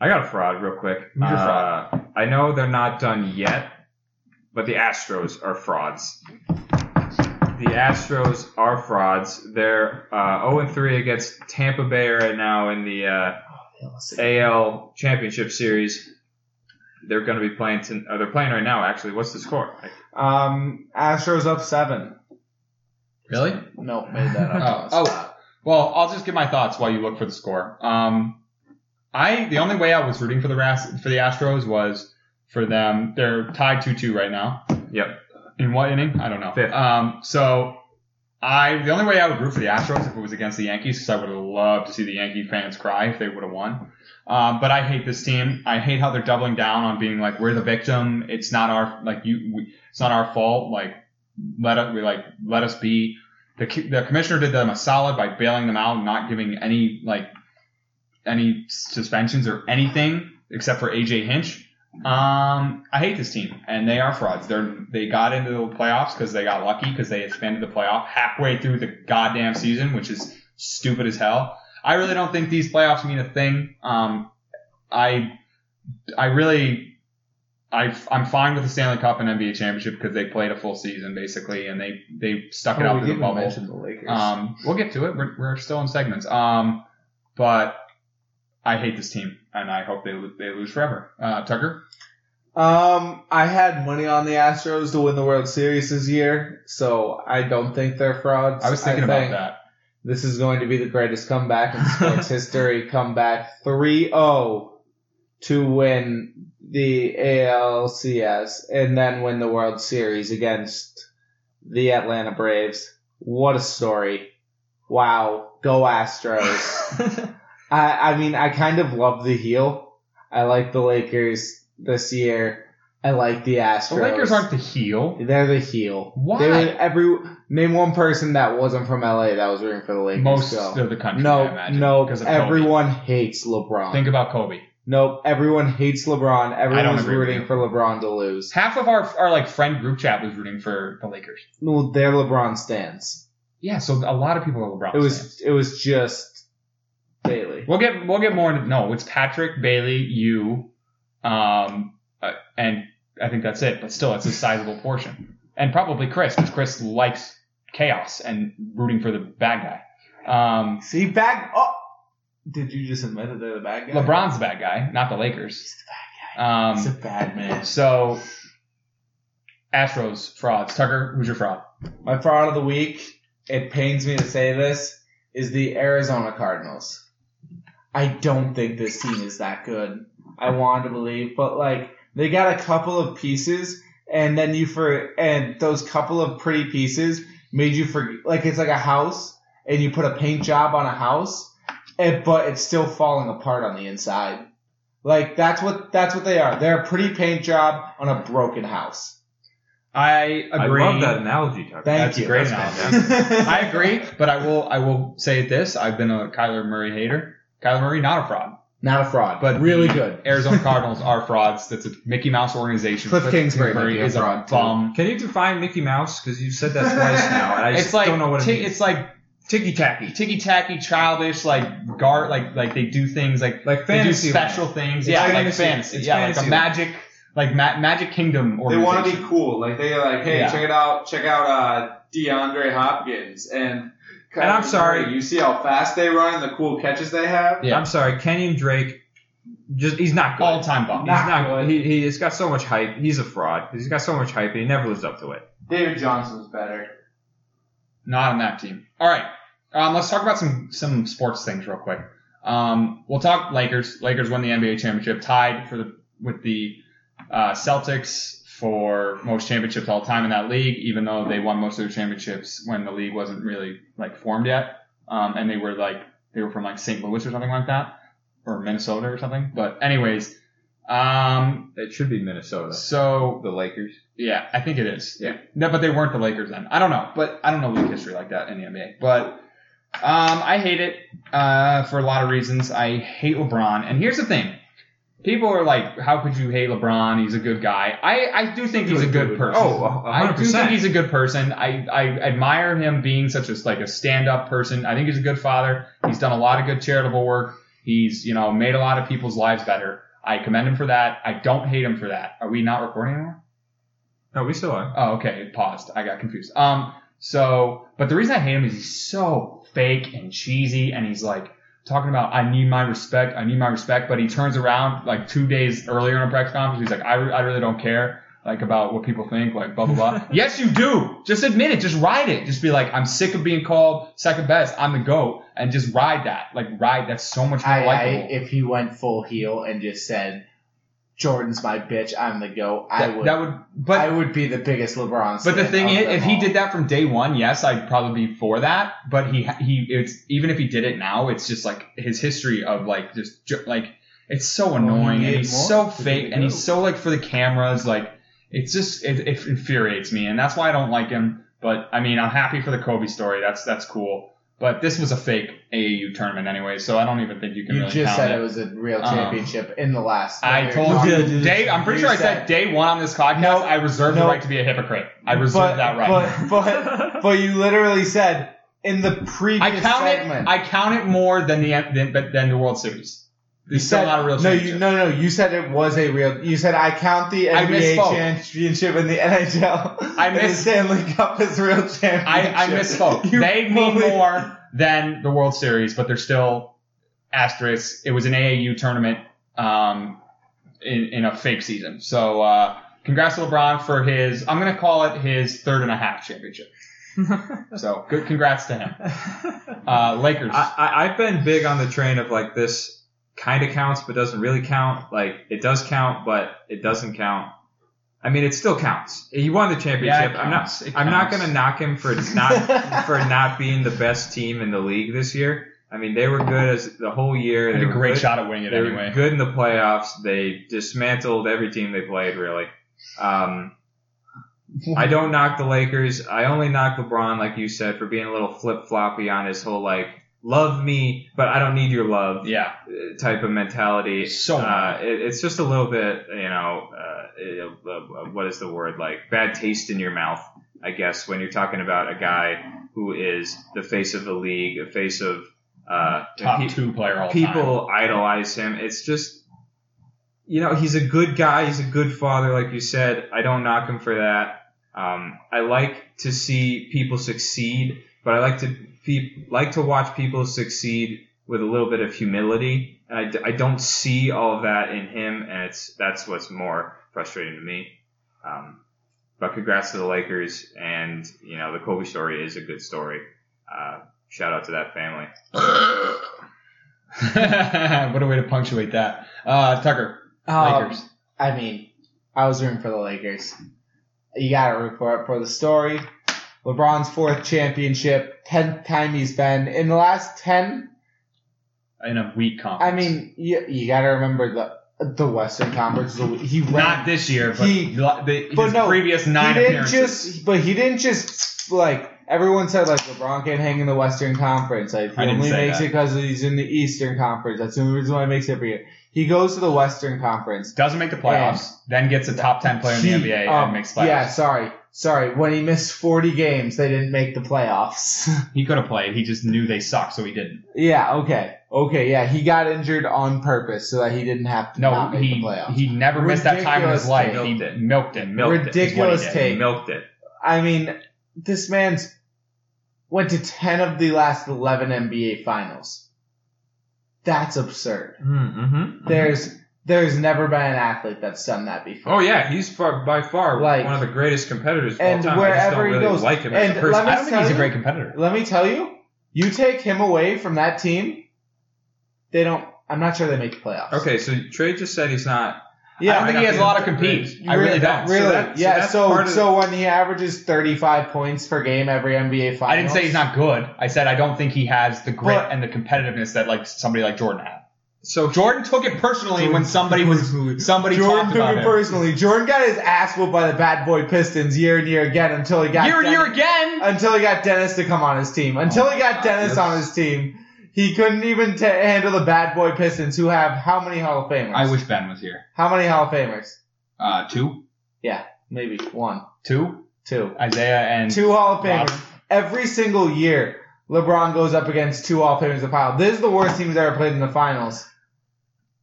I got a fraud real quick. Who's your Uh, I know they're not done yet, but the Astros are frauds. The Astros are frauds. They're uh, 0 3 against Tampa Bay right now in the uh, AL Championship Series. They're going to be playing. To, uh, they're playing right now. Actually, what's the score? Um, Astros up seven. Really? Nope, made that up. Oh, oh. Well, I'll just give my thoughts while you look for the score. Um, I the only way I was rooting for the Ras- for the Astros was for them. They're tied two two right now. Yep. In what inning? I don't know. Fifth. Um, so I the only way I would root for the Astros if it was against the Yankees because I would have loved to see the Yankee fans cry if they would have won. Um, but I hate this team. I hate how they're doubling down on being like we're the victim. It's not our like you. We, it's not our fault. Like let us we like let us be. The the commissioner did them a solid by bailing them out, and not giving any like any suspensions or anything except for AJ Hinch. Um, I hate this team, and they are frauds. They're they got into the playoffs because they got lucky because they expanded the playoff halfway through the goddamn season, which is stupid as hell. I really don't think these playoffs mean a thing. Um, I I really I I'm fine with the Stanley Cup and NBA championship because they played a full season basically, and they they stuck it Oh, out through the bubble. the Lakers. Um, we'll get to it. We're, we're still in segments. Um, but I hate this team, and I hope they they lose forever. Uh, Tucker, Um, I had money on the Astros to win the World Series this year, so I don't think they're frauds. I was thinking about think that. This is going to be the greatest comeback in sports history. Comeback 3-0 to win the ALCS and then win the World Series against the Atlanta Braves. What a story. Wow. Go Astros. I, I mean, I kind of love the heel. I like the Lakers this year. I like the Astros. The Lakers aren't the heel. They're the heel. Why? They would, every name one person that wasn't from LA that was rooting for the Lakers. Most go. of the country, no, imagine, no. because of Kobe. Everyone hates LeBron. Think about Kobe. nope. Everyone hates LeBron. Everyone's rooting for LeBron to lose. Half of our our like friend group chat was rooting for the Lakers. No, they're LeBron stands. Yeah, so a lot of people are LeBron. It was. fans. It was just. We'll get we'll get more into no. It's Patrick Bailey, you, um, uh, and I think that's it. But still, it's a sizable portion, and probably Chris because Chris likes chaos and rooting for the bad guy. Um, See, back. Oh, did you just admit that they're the bad guy? LeBron's the bad guy, not the Lakers. He's the bad guy. He's a Um, bad man. so Astros frauds. Tucker, who's your fraud? My fraud of the week, it pains me to say this, is the Arizona Cardinals. I don't think this team is that good. I want to believe, but like they got a couple of pieces, and then you for and those couple of pretty pieces made you for like it's like a house, and you put a paint job on a house, and but it's still falling apart on the inside. Like that's what that's what they are. They're a pretty paint job on a broken house. I agree. I love that analogy, Tucker. Thank That's a great That's analogy. I agree, but I will I will say this: I've been a Kyler Murray hater. Kyler Murray, not a fraud. Not a fraud, But but really good. Arizona Cardinals are frauds. That's a Mickey Mouse organization. Kliff Kingsbury might Murray be a is a fraud, too. bum. Can you define Mickey Mouse? Because you said that twice now, and I just it's like don't know what it ti- means. it's like ticky tacky, ticky tacky, childish, like guard, like like they do things like like they do fantasy. special things. It's yeah, like fantasy. fantasy. It's yeah, like a magic, like ma- Magic Kingdom They want to be cool. Like they like, hey, Yeah. check it out, check out uh, DeAndre Hopkins and. And I'm sorry. You see how fast they run and the cool catches they have. Yeah. I'm sorry, Kenyan Drake. Just he's not good. all time bum. He's not. He he's got so much hype. He's a fraud. He's got so much hype, and he never lives up to it. David Johnson's better. Not on that team. All right. Um, let's talk about some some sports things real quick. Um, we'll talk Lakers. Lakers won the NBA championship, tied for the with the uh, Celtics for most championships all time in that league, even though they won most of their championships when the league wasn't really like formed yet. Um, and they were like they were from like St. Louis or something like that, or Minnesota or something. But anyways, um, It should be Minnesota. so The Lakers. yeah, I think it is. Yeah. No, but they weren't the Lakers then. I don't know, but I don't know league history like that in the NBA. But um, I hate it uh, for a lot of reasons. I hate LeBron, and here's the thing: people are like, "How could you hate LeBron? He's a good guy." I, I do think he's a good person. Oh, a- a I hundred do think he's a good person. I, I admire him being such a like a stand up person. I think he's a good father. He's done a lot of good charitable work. He's you know made a lot of people's lives better. I commend him for that. I don't hate him for that. Are we not recording anymore? No, we still are. Oh, okay. It paused. I got confused. Um, so, but the reason I hate him is he's so fake and cheesy, and he's like talking about I need my respect, I need my respect, but he turns around like two days earlier in a press conference. He's like, I, I really don't care. Like about what people think, like blah blah blah. yes, you do. Just admit it. Just ride it. Just be like, I'm sick of being called second best. I'm the goat, and just ride that. Like ride. That's so much more I, I, likable. if he went full heel and just said, "Jordan's my bitch, I'm the goat," I that, would. that would, but I would be the biggest LeBron. But the thing is, if he did that from day one, yes, I'd probably be for that. But he he it's even if he did it now, it's just like his history of like just like it's so annoying he and he's so fake and he's so like for the cameras like it's just it, it infuriates me and that's why I don't like him. But I mean, I'm happy for the Kobe story. That's that's cool. But this was a fake AAU tournament anyway, so I don't even think you can You really just count said it. it was a real Um, championship in the last. I when we were told talking- you, day. I'm pretty You sure I said day one on this podcast. No, I reserve the right to be a hypocrite. I reserve but, that right. But, but, but you literally said in the previous I count segment. it. I count it more than the than, than the World Series. You It's still said, not a real no, you, no, no. You said it was a real. You said I count the NBA misspoke. championship and the NHL. I and the miss- Stanley Cup as real championship. I, I misspoke. You they mean fully- more than the World Series, but they're still asterisks. It was an AAU tournament um, in, in a fake season. So uh, congrats to LeBron for his. I'm gonna call it his third and a half championship. so good. Congrats to him. Uh, Lakers. I, I, I've been big on the train of like this kind of counts, but doesn't really count. Like it does count, but it doesn't count. I mean, it still counts. He won the championship. Yeah, I'm not. I'm not gonna knock him for not for not being the best team in the league this year. I mean, they were good as the whole year. They had a great good. shot at winning it They were anyway. good in the playoffs. They dismantled every team they played. Really. Um, I don't knock the Lakers. I only knock LeBron, like you said, for being a little flip floppy on his whole like love me, but I don't need your love Yeah. type of mentality. So uh, it, it's just a little bit, you know, uh, what is the word like bad taste in your mouth, I guess, when you're talking about a guy who is the face of the league, a face of uh, top pe- two player all time. people idolize him. It's just, you know, he's a good guy. He's a good father, like you said. I don't knock him for that. Um, I like to see people succeed, but I like to pe- like to watch people succeed with a little bit of humility. And I, d- I don't see all of that in him, and it's that's what's more frustrating to me. Um, but congrats to the Lakers, and you know the Kobe story is a good story. Uh, shout out to that family. what a way to punctuate that. Uh, Tucker, Um, Lakers. I mean, I was rooting for the Lakers. You gotta root for it for the story. LeBron's fourth championship, tenth time he's been in the last ten. in a weak conference. I mean, you, you gotta remember the the Western Conference. He ran, not this year, but He- the, the, but his no, previous nine he didn't appearances. just, but he didn't just like everyone said like LeBron can't hang in the Western Conference. Like he I only makes that. it because he's in the Eastern Conference. That's the only reason why he makes it every year. He goes to the Western Conference. doesn't make the playoffs, then gets a top ten player in the He- NBA um, and makes playoffs. Yeah, sorry, sorry. When he missed forty games, they didn't make the playoffs. He could have played. He just knew they sucked, so he didn't. yeah, okay, okay, yeah. He got injured on purpose so that he didn't have to No, not make he the playoffs. he never missed that time in his Ridiculous life. take. He Milked it. milked it. Milked it. is what he Ridiculous did. take. Milked it. I mean, this man's went to ten of the last eleven NBA finals. That's absurd. Mm-hmm. There's there's never been an athlete that's done that before. Oh yeah, he's far, by far Like- one of the greatest competitors of and all time. I just wherever don't he really goes- like him as a person. I don't think he's a you- great competitor. Let me tell you, you take him away from that team, they don't. I'm not sure they make the playoffs. Okay, so Trey just said he's not Yeah, I don't think he has a lot of compete. I really don't. So Really? that- yeah. So, so, of- when he averages 35 points per game every NBA finals, I didn't say he's not good. I said I don't think he has the grit But- and the competitiveness that like somebody like Jordan had. So Jordan took it personally when somebody was somebody Jordan talked took about it him. personally. Jordan got his ass whooped by the bad boy Pistons year and year again until he got Year and year again. until he got Dennis to come on his team. Until Oh he got God, Dennis that's- on his team, he couldn't even ta handle the bad boy Pistons, who have how many Hall of Famers? I wish Ben was here. How many Hall of Famers? Uh, two, Yeah, Maybe one. Two. Two. Isiah and two Hall of Rob. Famers. Every single year, LeBron goes up against two Hall of Famers in the final. This is the worst team he's ever played in the finals,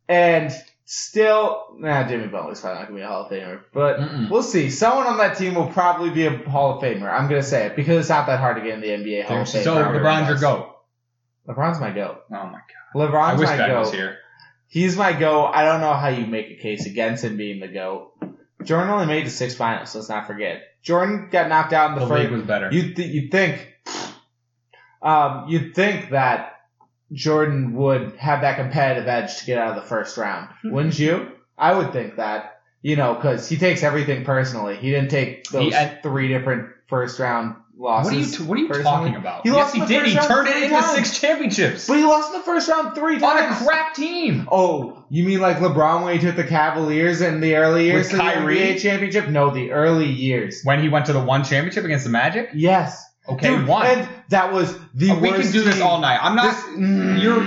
and still, nah, Jimmy Butler's probably not gonna be a Hall of Famer, but. Mm-mm. We'll see. Someone on that team will probably be a Hall of Famer. I'm gonna say it because it's not that hard to get in the NBA Hall of Fame. So LeBron's your goat. LeBron's my goat. Oh my god. I LeBron's wish my Ben was goat. here. He's my goat. I don't know how you make a case against him being the goat. Jordan only made the six finals. Let's not forget. Jordan got knocked out in The the, first. was better. You th- you think, um, you'd think that Jordan would have that competitive edge to get out of the first round, hmm. wouldn't you? I would think that. You know, because he takes everything personally. He didn't take those He- I- three different first round losses. what are you t- What are you personally. talking about? He yes, lost he in the did. He turned it into times. six championships But he lost in the first round three times. on a crap team. Oh, you mean like LeBron when he took the Cavaliers in the early years With to the Kyrie? NBA championship? No, the early years. When he went to the one championship against the Magic. Yes. Okay, Dude, one. And that was the Uh, we can do this team. all night. I'm not. This- you're.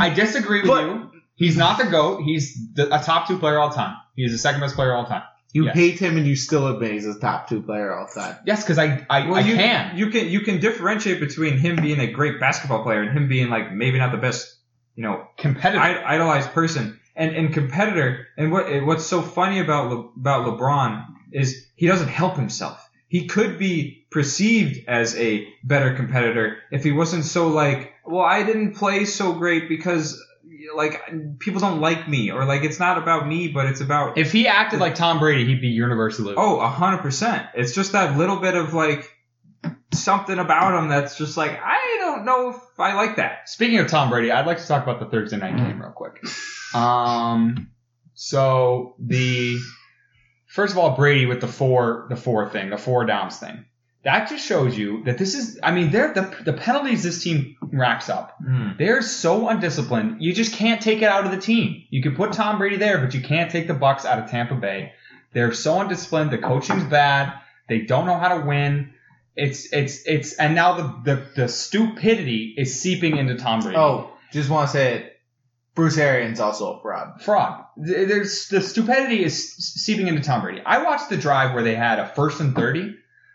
I disagree with But- you. He's not the goat. He's the, a top two player all time. He's the second best player all time. You Yes. hate him and you still admit he's a top two player all time. Yes, because I I, well, I you can. you can you can differentiate between him being a great basketball player and him being like maybe not the best, you know, Competitive. I- idolized person and and competitor. And what what's so funny about Le, about LeBron is he doesn't help himself. He could be perceived as a better competitor if he wasn't so like, well, I didn't play so great because like people don't like me or like it's not about me, but it's about if he acted like Tom Brady, he'd be universally. Oh, a hundred percent. It's just that little bit of like something about him that's just like I don't know if I like that. Speaking of Tom Brady, I'd like to talk about the Thursday night game real quick. Um, so the first of all, Brady with the four, the four thing, the four downs thing. That just shows you that this is. I mean, they're the the penalties this team racks up. Hmm. They're so undisciplined. You just can't take it out of the team. You can put Tom Brady there, but you can't take the Bucks out of Tampa Bay. They're so undisciplined. The coaching's bad. They don't know how to win. It's it's it's and now the the, the stupidity is seeping into Tom Brady. Oh, just want to say it. Bruce Arians also a fraud. fraud. There's the stupidity is seeping into Tom Brady. I watched the drive where they had a first and thirty.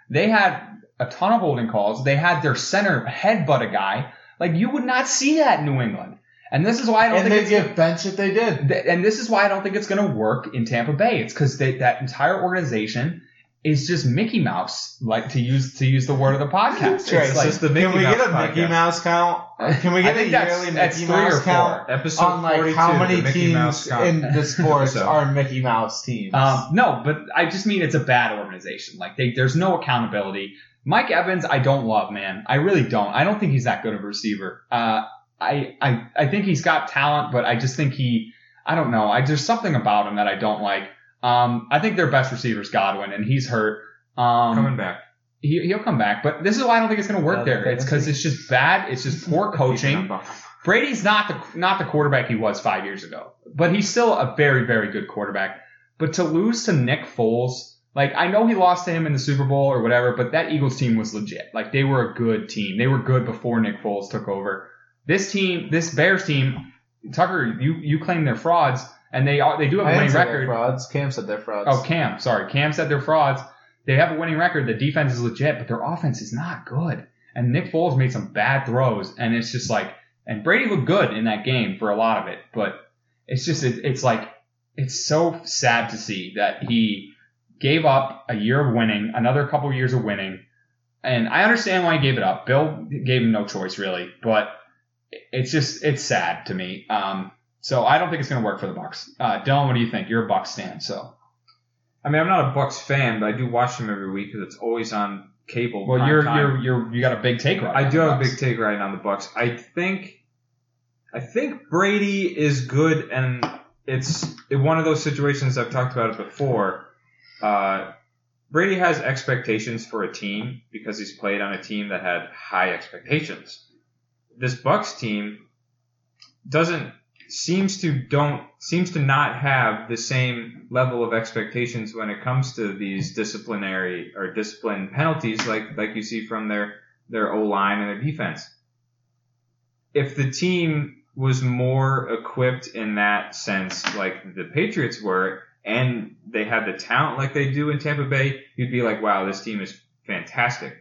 They had a ton of holding calls. They had their center headbutt a guy. Like you would not see that in New England. And this is why I don't And think they it's get benched if they did. Th- and this is why I don't think it's going to work in Tampa Bay. It's because that entire organization is just Mickey Mouse, like to use to use the word of the podcast. It's it's like, just the Can we Mouse get a Mickey. Mouse count? Can we get a yearly that's Mickey three or Mouse four. count? Episode on like 42, how many Mickey teams in the sports episode. are Mickey Mouse teams? um, no, but I just mean it's a bad organization. Like they, there's no accountability. Mike Evans, I don't love, man. I really don't. I don't think he's that good of a receiver. Uh, I, I, I think he's got talent, but I just think he, I don't know. I there's something about him that I don't like. Um, I think their best receiver is Godwin, and he's hurt. Um, Coming back. he, he'll come back. But this is why I don't think it's going to work Uh, there. It's because it's just bad. It's just poor coaching. Brady's not the not the quarterback he was five years ago, but he's still a very very good quarterback. But to lose to Nick Foles, like I know he lost to him in the Super Bowl or whatever, but that Eagles team was legit. Like they were a good team. They were good before Nick Foles took over. This team, this Bears team, Tucker, you you claim they're frauds, and they are they do have a winning didn't say they're record. frauds. Cam said they're frauds. Oh, Cam. Sorry. Cam said they're frauds. They have a winning record. The defense is legit, but their offense is not good. And Nick Foles made some bad throws, and it's just like, and Brady looked good in that game for a lot of it, but it's just, it, it's like, it's so sad to see that he gave up a year of winning, another couple years of winning, and I understand why he gave it up. Bill gave him no choice really, but it's just, it's sad to me. Um, so I don't think it's going to work for the Bucks. Uh, Dylan, what do you think? You're a Bucks fan, so. I mean, I'm not a Bucks fan, but I do watch them every week because it's always on cable. Well, you're time. you're you're you got a big take right. I do have a big take right on the Bucks. I think, I think Brady is good, and it's it, one of those situations I've talked about it before. Uh, Brady has expectations for a team because he's played on a team that had high expectations. This Bucks team doesn't seems to don't seems to not have the same level of expectations when it comes to these disciplinary or discipline penalties like like you see from their their O line and their defense. If the team was more equipped in that sense, like the Patriots were, and they had the talent like they do in Tampa Bay, you'd be like, wow, this team is fantastic.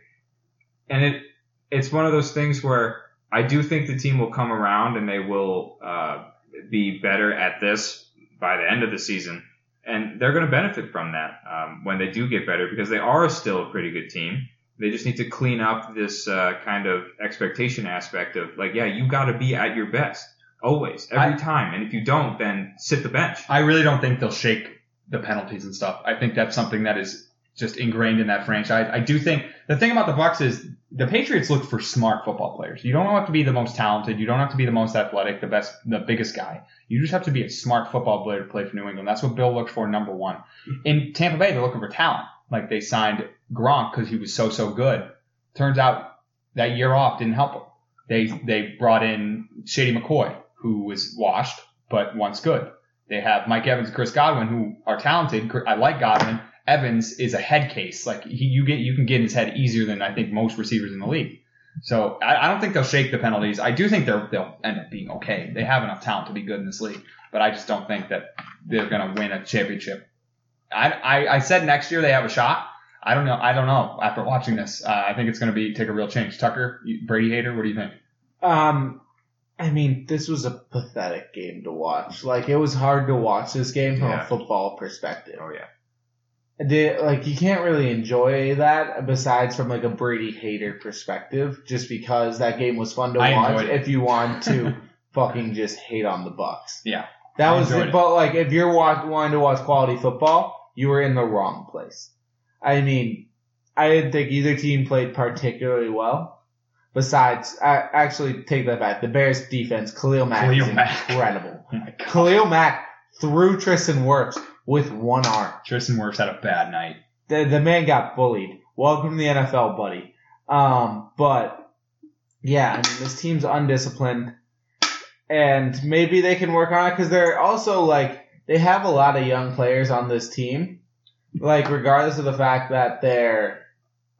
And it it's one of those things where I do think the team will come around and they will uh, be better at this by the end of the season. And they're going to benefit from that um, when they do get better because they are still a pretty good team. They just need to clean up this uh, kind of expectation aspect of like, yeah, you got to be at your best always, every I- time. And if you don't, then sit the bench. I really don't think they'll shake the penalties and stuff. I think that's something that is just ingrained in that franchise. I do think the thing about the Bucks is the Patriots look for smart football players. You don't have to be the most talented. You don't have to be the most athletic, the best, the biggest guy. You just have to be a smart football player to play for New England. That's what Bill looked for number one. In Tampa Bay, they're looking for talent. Like they signed Gronk because he was so so good. Turns out that year off didn't help him. They they brought in Shady McCoy, who was washed but once good. They have Mike Evans and Chris Godwin, who are talented. I like Godwin. Evans is a head case. Like he, you get, you can get in his head easier than I think most receivers in the league. So I, I don't think they'll shake the penalties. I do think they'll they'll end up being okay. They have enough talent to be good in this league, but I just don't think that they're going to win a championship. I, I I said next year they have a shot. I don't know. I don't know. After watching this, uh, I think it's going to be take a real change. Tucker, you- Brady hater, what do you think? Um, I mean, this was a pathetic game to watch. Like, it was hard to watch this game from Yeah. a football perspective. Oh yeah. The, like, you can't really enjoy that besides from like a Brady hater perspective, just because that game was fun to I watch. If you want to fucking just hate on the Bucks, Yeah. that I was it. it. But like, if you're wa- wanting to watch quality football, you were in the wrong place. I mean, I didn't think either team played particularly well. Besides, I actually take that back. The Bears defense, Khalil Mack, Khalil is Mack. incredible. Oh. Khalil Mack threw Tristan Wirfs with one arm. Tristan Wirfs had a bad night. The, the man got bullied. Welcome to the NFL, buddy. Um, but yeah, I mean, this team's undisciplined, and maybe they can work on it because they're also like they have a lot of young players on this team. Like regardless of the fact that they're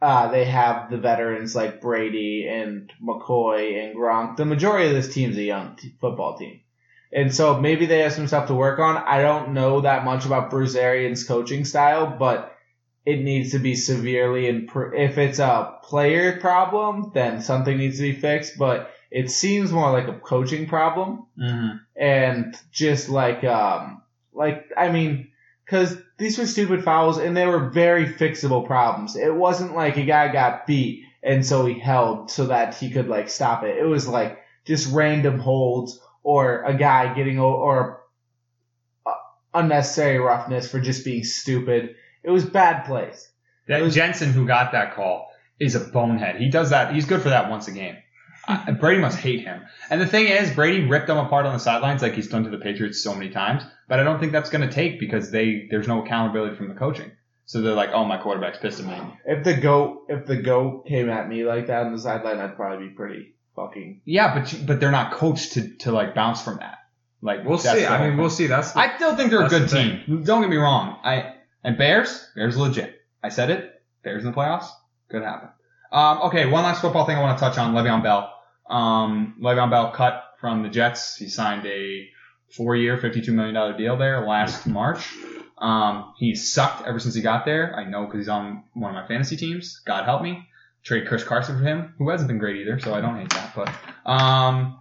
uh, they have the veterans like Brady and McCoy and Gronk. The majority of this team's a young t- football team. And so maybe they have some stuff to work on. I don't know that much about Bruce Arians' coaching style, but it needs to be severely improved. If it's a player problem, then something needs to be fixed, but it seems more like a coaching problem Mm-hmm. and just like um like I mean cuz these were stupid fouls and they were very fixable problems. It wasn't like a guy got beat and so he held so that he could like stop it. It was like just random holds or a guy getting or unnecessary roughness for just being stupid. It was bad plays. That was- Jensen who got that call is a bonehead. He does that. He's good for that once a game. Uh, Brady must hate him. And the thing is, Brady ripped them apart on the sidelines like he's done to the Patriots so many times. But I don't think that's going to take because they there's no accountability from the coaching. So they're like, oh, my quarterback's pissed at me. If the goat if the goat came at me like that on the sideline, I'd probably be pretty fucking Yeah, but you, but they're not coached to to like bounce from that. Like We'll see. I mean, thing. we'll see. That's the, I still think they're a good the team. Don't get me wrong. I and Bears, Bears legit. I said it. Bears in the playoffs could happen. Um, okay, one last football thing I want to touch on: Le'Veon Bell. Um, Le'Veon Bell cut from the Jets. He signed a four-year, fifty-two million dollar deal there last March. Um, he sucked ever since he got there. I know because he's on one of my fantasy teams. God help me. Trade Chris Carson for him, who hasn't been great either, so I don't hate that. But um,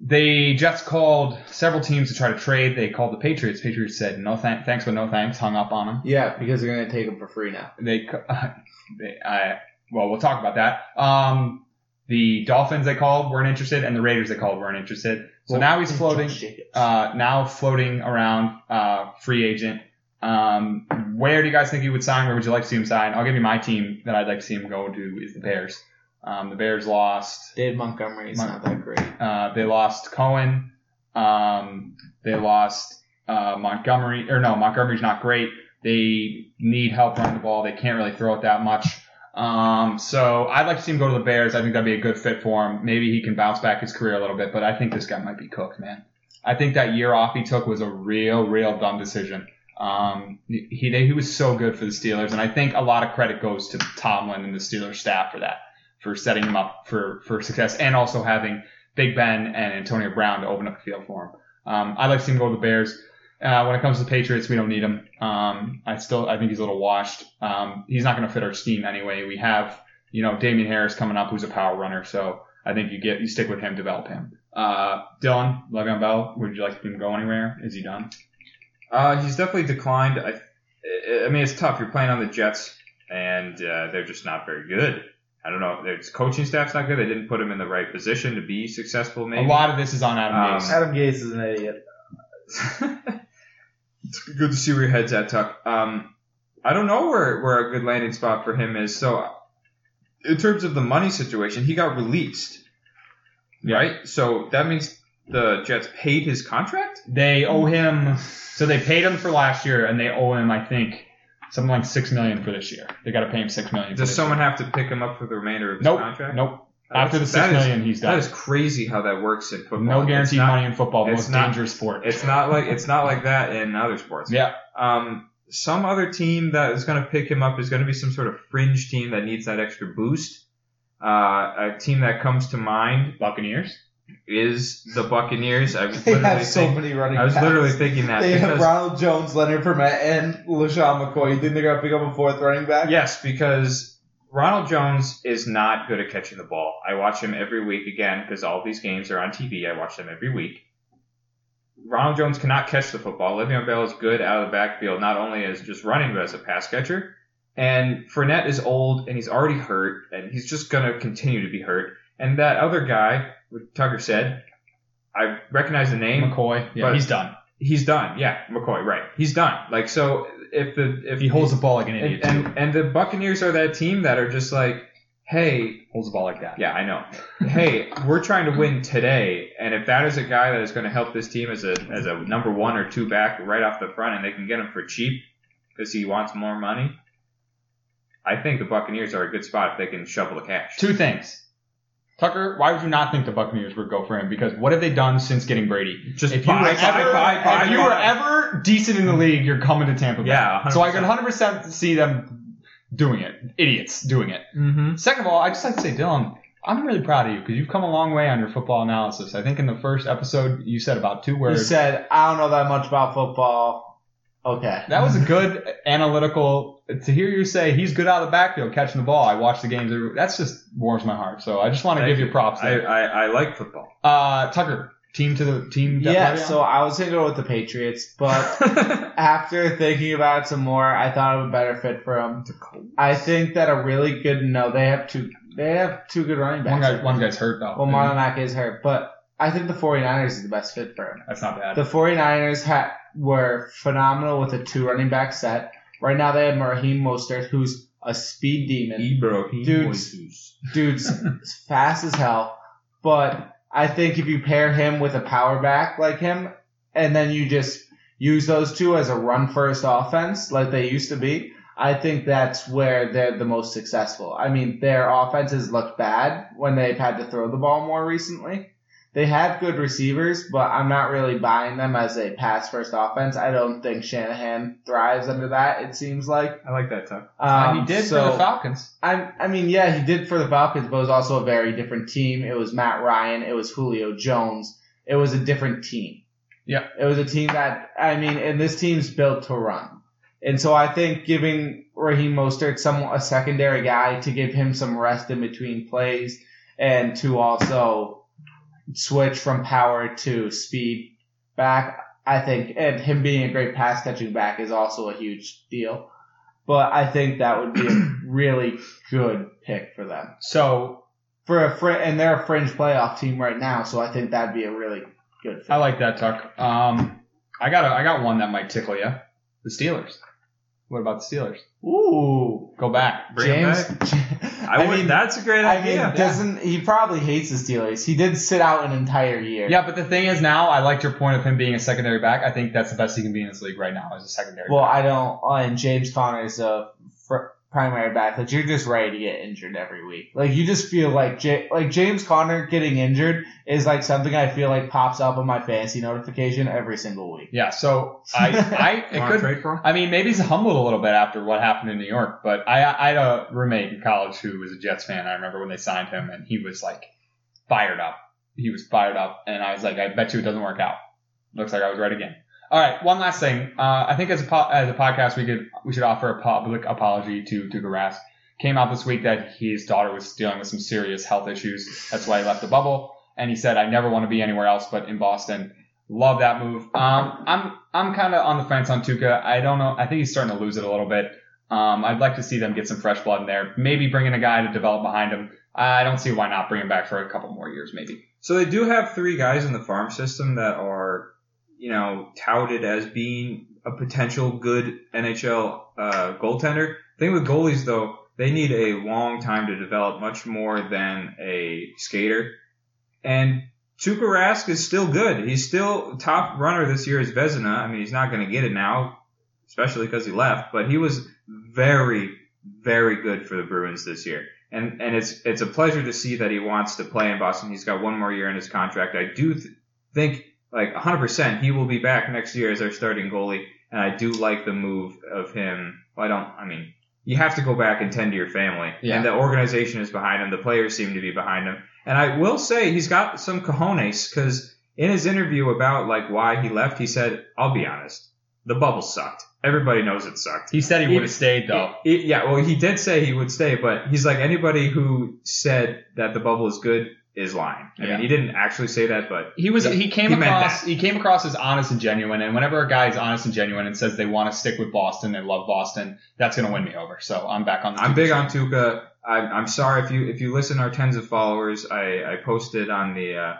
they Jets called several teams to try to trade. They called the Patriots. Patriots said no thank- thanks, but no thanks. Hung up on them. Yeah, because they're gonna take them for free now. They, they I well, we'll talk about that. Um, the Dolphins they called weren't interested, and the Raiders they called weren't interested. So now he's floating. Uh, now floating around uh, free agent. Um, where do you guys think he would sign? Where would you like to see him sign? I'll give you my team that I'd like to see him go to is the Bears. Um, the Bears lost. Dave Montgomery is Mon- not that great. Uh, they lost Cohen. Um, they lost uh, Montgomery, or no, Montgomery's not great. They need help running the ball. They can't really throw it that much. Um, so I'd like to see him go to the Bears. I think that'd be a good fit for him. Maybe he can bounce back his career a little bit, but I think this guy might be cooked, man. I think that year off he took was a real, real dumb decision. Um, he he was so good for the Steelers, and I think a lot of credit goes to Tomlin and the Steelers staff for that, for setting him up for for success, and also having Big Ben and Antonio Brown to open up the field for him. Um, I'd like to see him go to the Bears. Uh, when it comes to the Patriots, we don't need him. Um, I still, I think he's a little washed. Um, he's not going to fit our scheme anyway. We have, you know, Damien Harris coming up, who's a power runner. So I think you get, you stick with him, develop him. Uh, Dylan, Le'Veon Bell, would you like him to go anywhere? Is he done? Uh, he's definitely declined. I, I mean, it's tough. You're playing on the Jets, and uh, they're just not very good. I don't know. Their coaching staff's not good. They didn't put him in the right position to be successful. Maybe A lot of this is on Adam Um, Gase. Adam Gase is an idiot. it's good to see where your head's at, Tuck. Um, I don't know where, where a good landing spot for him is. So, in terms of the money situation, he got released, right? So that means the Jets paid his contract. They owe him, so they paid him for last year, and they owe him, I think, something like six million for this year. They got to pay him six million. Does someone year. have to pick him up for the remainder of his Nope. contract? Nope. That's- After the six million, is- he's done. That is crazy how that works in football. no guaranteed not- money in football, the most not- dangerous sport. It's not like it's not like that in other sports. yeah. Um, some other team that is going to pick him up is going to be some sort of fringe team that needs that extra boost. Uh, a team that comes to mind Buccaneers. Is the Buccaneers. I was They literally, have so think- many running I was backs. literally thinking that They have Ronald Jones, Leonard Fournette, and LeSean McCoy. You think they're gonna pick up a fourth running back? yes, because Ronald Jones is not good at catching the ball. I watch him every week again because all these games are on TV. I watch them every week. Ronald Jones cannot catch the football. Le'Veon Bell is good out of the backfield, not only as just running, but as a pass catcher. And Fournette is old and he's already hurt, and he's just going to continue to be hurt. And that other guy, Tucker said, I recognize the name. McCoy. Yeah, But- he's done. He's done. Yeah, McCoy, right. He's done. Like, so if the, if He holds the ball like an idiot. and, too. and, and the Buccaneers are that team that are just like, hey, holds the ball like that. yeah, I know. hey, we're trying to win today, and if that is a guy that is going to help this team as a as a number one or two back right off the front, and they can get him for cheap because he wants more money, I think the Buccaneers are a good spot if they can shovel the cash. Two things. Tucker, why would you not think the Buccaneers would go for him? Because what have they done since getting Brady? Just If you buy, were buy, ever, buy, buy, if you buy. were ever decent in the league, you're coming to Tampa Bay. Yeah, So I can 100%. 100% see them doing it. Idiots doing it. Mm-hmm. Second of all, I just like to say, Dylan, I'm really proud of you because you've come a long way on your football analysis. I think in the first episode you said about two words. You said, "I don't know that much about football." Okay. that was a good analytical. To hear you say he's good out of the backfield catching the ball, I watch the games. every- That's just warms my heart. So I just want to Thank give you you. props. I, There. I, I like football. Uh, Tucker, team to the team. Yeah, so I was gonna go with the Patriots, but after thinking about it some more, I thought of a better fit for him. I think that a really good no, they have two they have two good running backs. one backs. guy, one guy's hurt though. well, Marlon Mack is hurt, but I think the 49ers is the best fit for him. That's not bad. The 49ers ha- were phenomenal with a two running back set. Right now they have Raheem Mostert, who's a speed demon. Ibrahim Dudes. Dude's fast as hell. But I think if you pair him with a power back like him, and then you just use those two as a run first offense like they used to be, I think that's where they're the most successful. I mean, their offenses look bad when they've had to throw the ball more recently. They have good receivers, but I'm not really buying them as a pass first offense. I don't think Shanahan thrives under that, it seems like. I like that, Tuck. Um, he did so- for the Falcons. I, I mean, yeah, he did for the Falcons, but it was also a very different team. It was Matt Ryan. It was Julio Jones. It was a different team. Yeah. It was a team that, I mean, and this team's built to run. And so I think giving Raheem Mostert some, a secondary guy to give him some rest in between plays and to also switch from power to speed back, I think, and him being a great pass catching back is also a huge deal. But I think that would be a really good pick for them. So For a fr- and they're a fringe playoff team right now, so I think that'd be a really good fit. I like that, Tuck. Um, I got a, I got one that might tickle you. The Steelers. What about the Steelers? Ooh. Go back. Bring James. I, I mean, that's a great I idea. mean, doesn't he probably hates the Steelers? He did sit out an entire year. Yeah, but the thing is now, I liked your point of him being a secondary back. I think that's the best he can be in this league right now as a secondary. Well, back. I don't. Oh, and James Conner is a primary back. Like you're just ready to get injured every week. Like you just feel like J- like James Conner getting injured is like something I feel like pops up on my fantasy notification every single week. Yeah, so I, I You it could. trade for him? I mean, maybe he's humbled a little bit after what happened in New York, but I, I had a roommate in college who was a Jets fan. I remember when they signed him, and he was like fired up. He was fired up, and I was like, I bet you it doesn't work out. Looks like I was right again. All right, one last thing. Uh, I think as a po- as a podcast, we could we should offer a public apology to to Garas. Came out this week that his daughter was dealing with some serious health issues. That's why he left the bubble, and he said, "I never want to be anywhere else but in Boston." Love that move. Um, I'm I'm kind of on the fence on Tuukka. I don't know. I think he's starting to lose it a little bit. Um, I'd like to see them get some fresh blood in there. Maybe bring in a guy to develop behind him. I don't see why not bring him back for a couple more years, maybe. So they do have three guys in the farm system that are, you know, touted as being a potential good NHL uh, goaltender. Thing with goalies though, they need a long time to develop, much more than a skater. And Tuukka Rask is still good. He's still top runner this year as Vezina. I mean, he's not going to get it now, especially because he left. But he was very, very good for the Bruins this year and and it's it's a pleasure to see that he wants to play in Boston. He's got one more year in his contract. I do th- think like 100% he will be back next year as their starting goalie, and I do like the move of him. Well, I don't. I mean, you have to go back and tend to your family, Yeah. and the organization is behind him. The players seem to be behind him, and I will say he's got some cojones because in his interview about like why he left, he said, "I'll be honest, the bubble sucked. Everybody knows it sucked." He said he would have stayed though. Yeah, well, he did say he would stay, but he's like anybody who said that the bubble is good is lying. I Yeah. mean, he didn't actually say that, but He was He- he came he across he came across as honest and genuine. And whenever a guy is honest and genuine and says they want to stick with Boston, they love Boston, that's gonna win me over. So I'm back on. The I'm big train. on Tuukka. I'm, I'm sorry if you if you listen our tens of followers. I, I posted on the uh,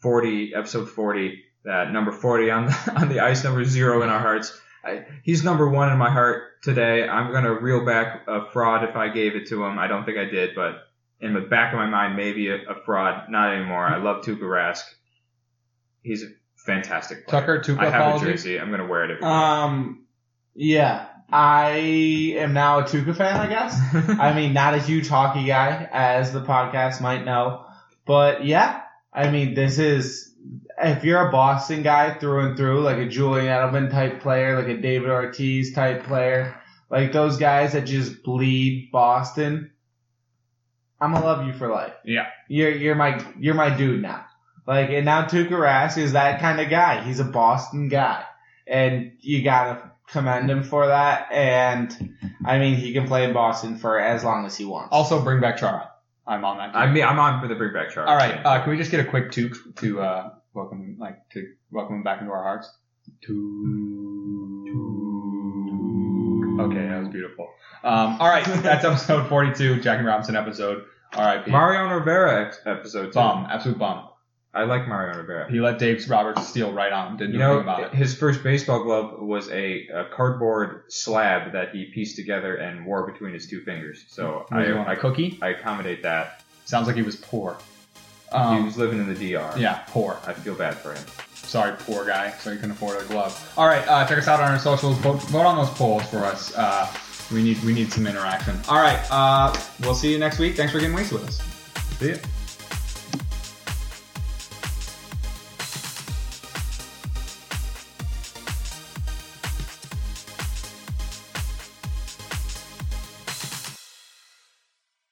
40 episode 40 that number 40 on the, on the ice, number zero in our hearts. I, he's number one in my heart today. I'm gonna reel back a fraud if I gave it to him. I don't think I did, but in the back of my mind, maybe a, a fraud. Not anymore. I love Tuukka Rask. He's a fantastic player. Tucker Tuukka I have a jersey. I'm gonna wear it every Um. Yeah, I am now a Tuukka fan. I guess. I mean, not a huge hockey guy, as the podcast might know. But yeah, I mean, this is, if you're a Boston guy through and through, like a Julian Edelman type player, like a David Ortiz type player, like those guys that just bleed Boston, I'm gonna love you for life. Yeah. You're, you're my, you're my dude now. Like, and now Tuukka Rask is that kind of guy. He's a Boston guy. And you gotta commend him for that. And, I mean, he can play in Boston for as long as he wants. Also bring back Chara. I'm on that. I mean, I'm on for the bring back charge. All right. Uh, can we just get a quick toot to uh, welcome, like, to welcome him back into our hearts? Toot. Okay, that was beautiful. Um, all right, that's episode 42, Jackie Robinson episode. All right, Pete. Mariano Rivera ex- episode bum, absolute bum. I like Mariano Rivera. He let Dave Roberts steal right on him. Didn't You anything know, about it. his first baseball glove was a, a cardboard slab that he pieced together and wore between his two fingers. So Was he I, a I, cookie? I accommodate that. Sounds like he was poor. he Um, was living in the DR. yeah, poor. I feel bad for him. Sorry, poor guy. So he couldn't afford a glove. All right, uh, check us out on our socials. Vote, vote on those polls for us. Uh, we need we need some interaction. All right, uh, we'll see you next week. Thanks for getting wasted with us. See ya.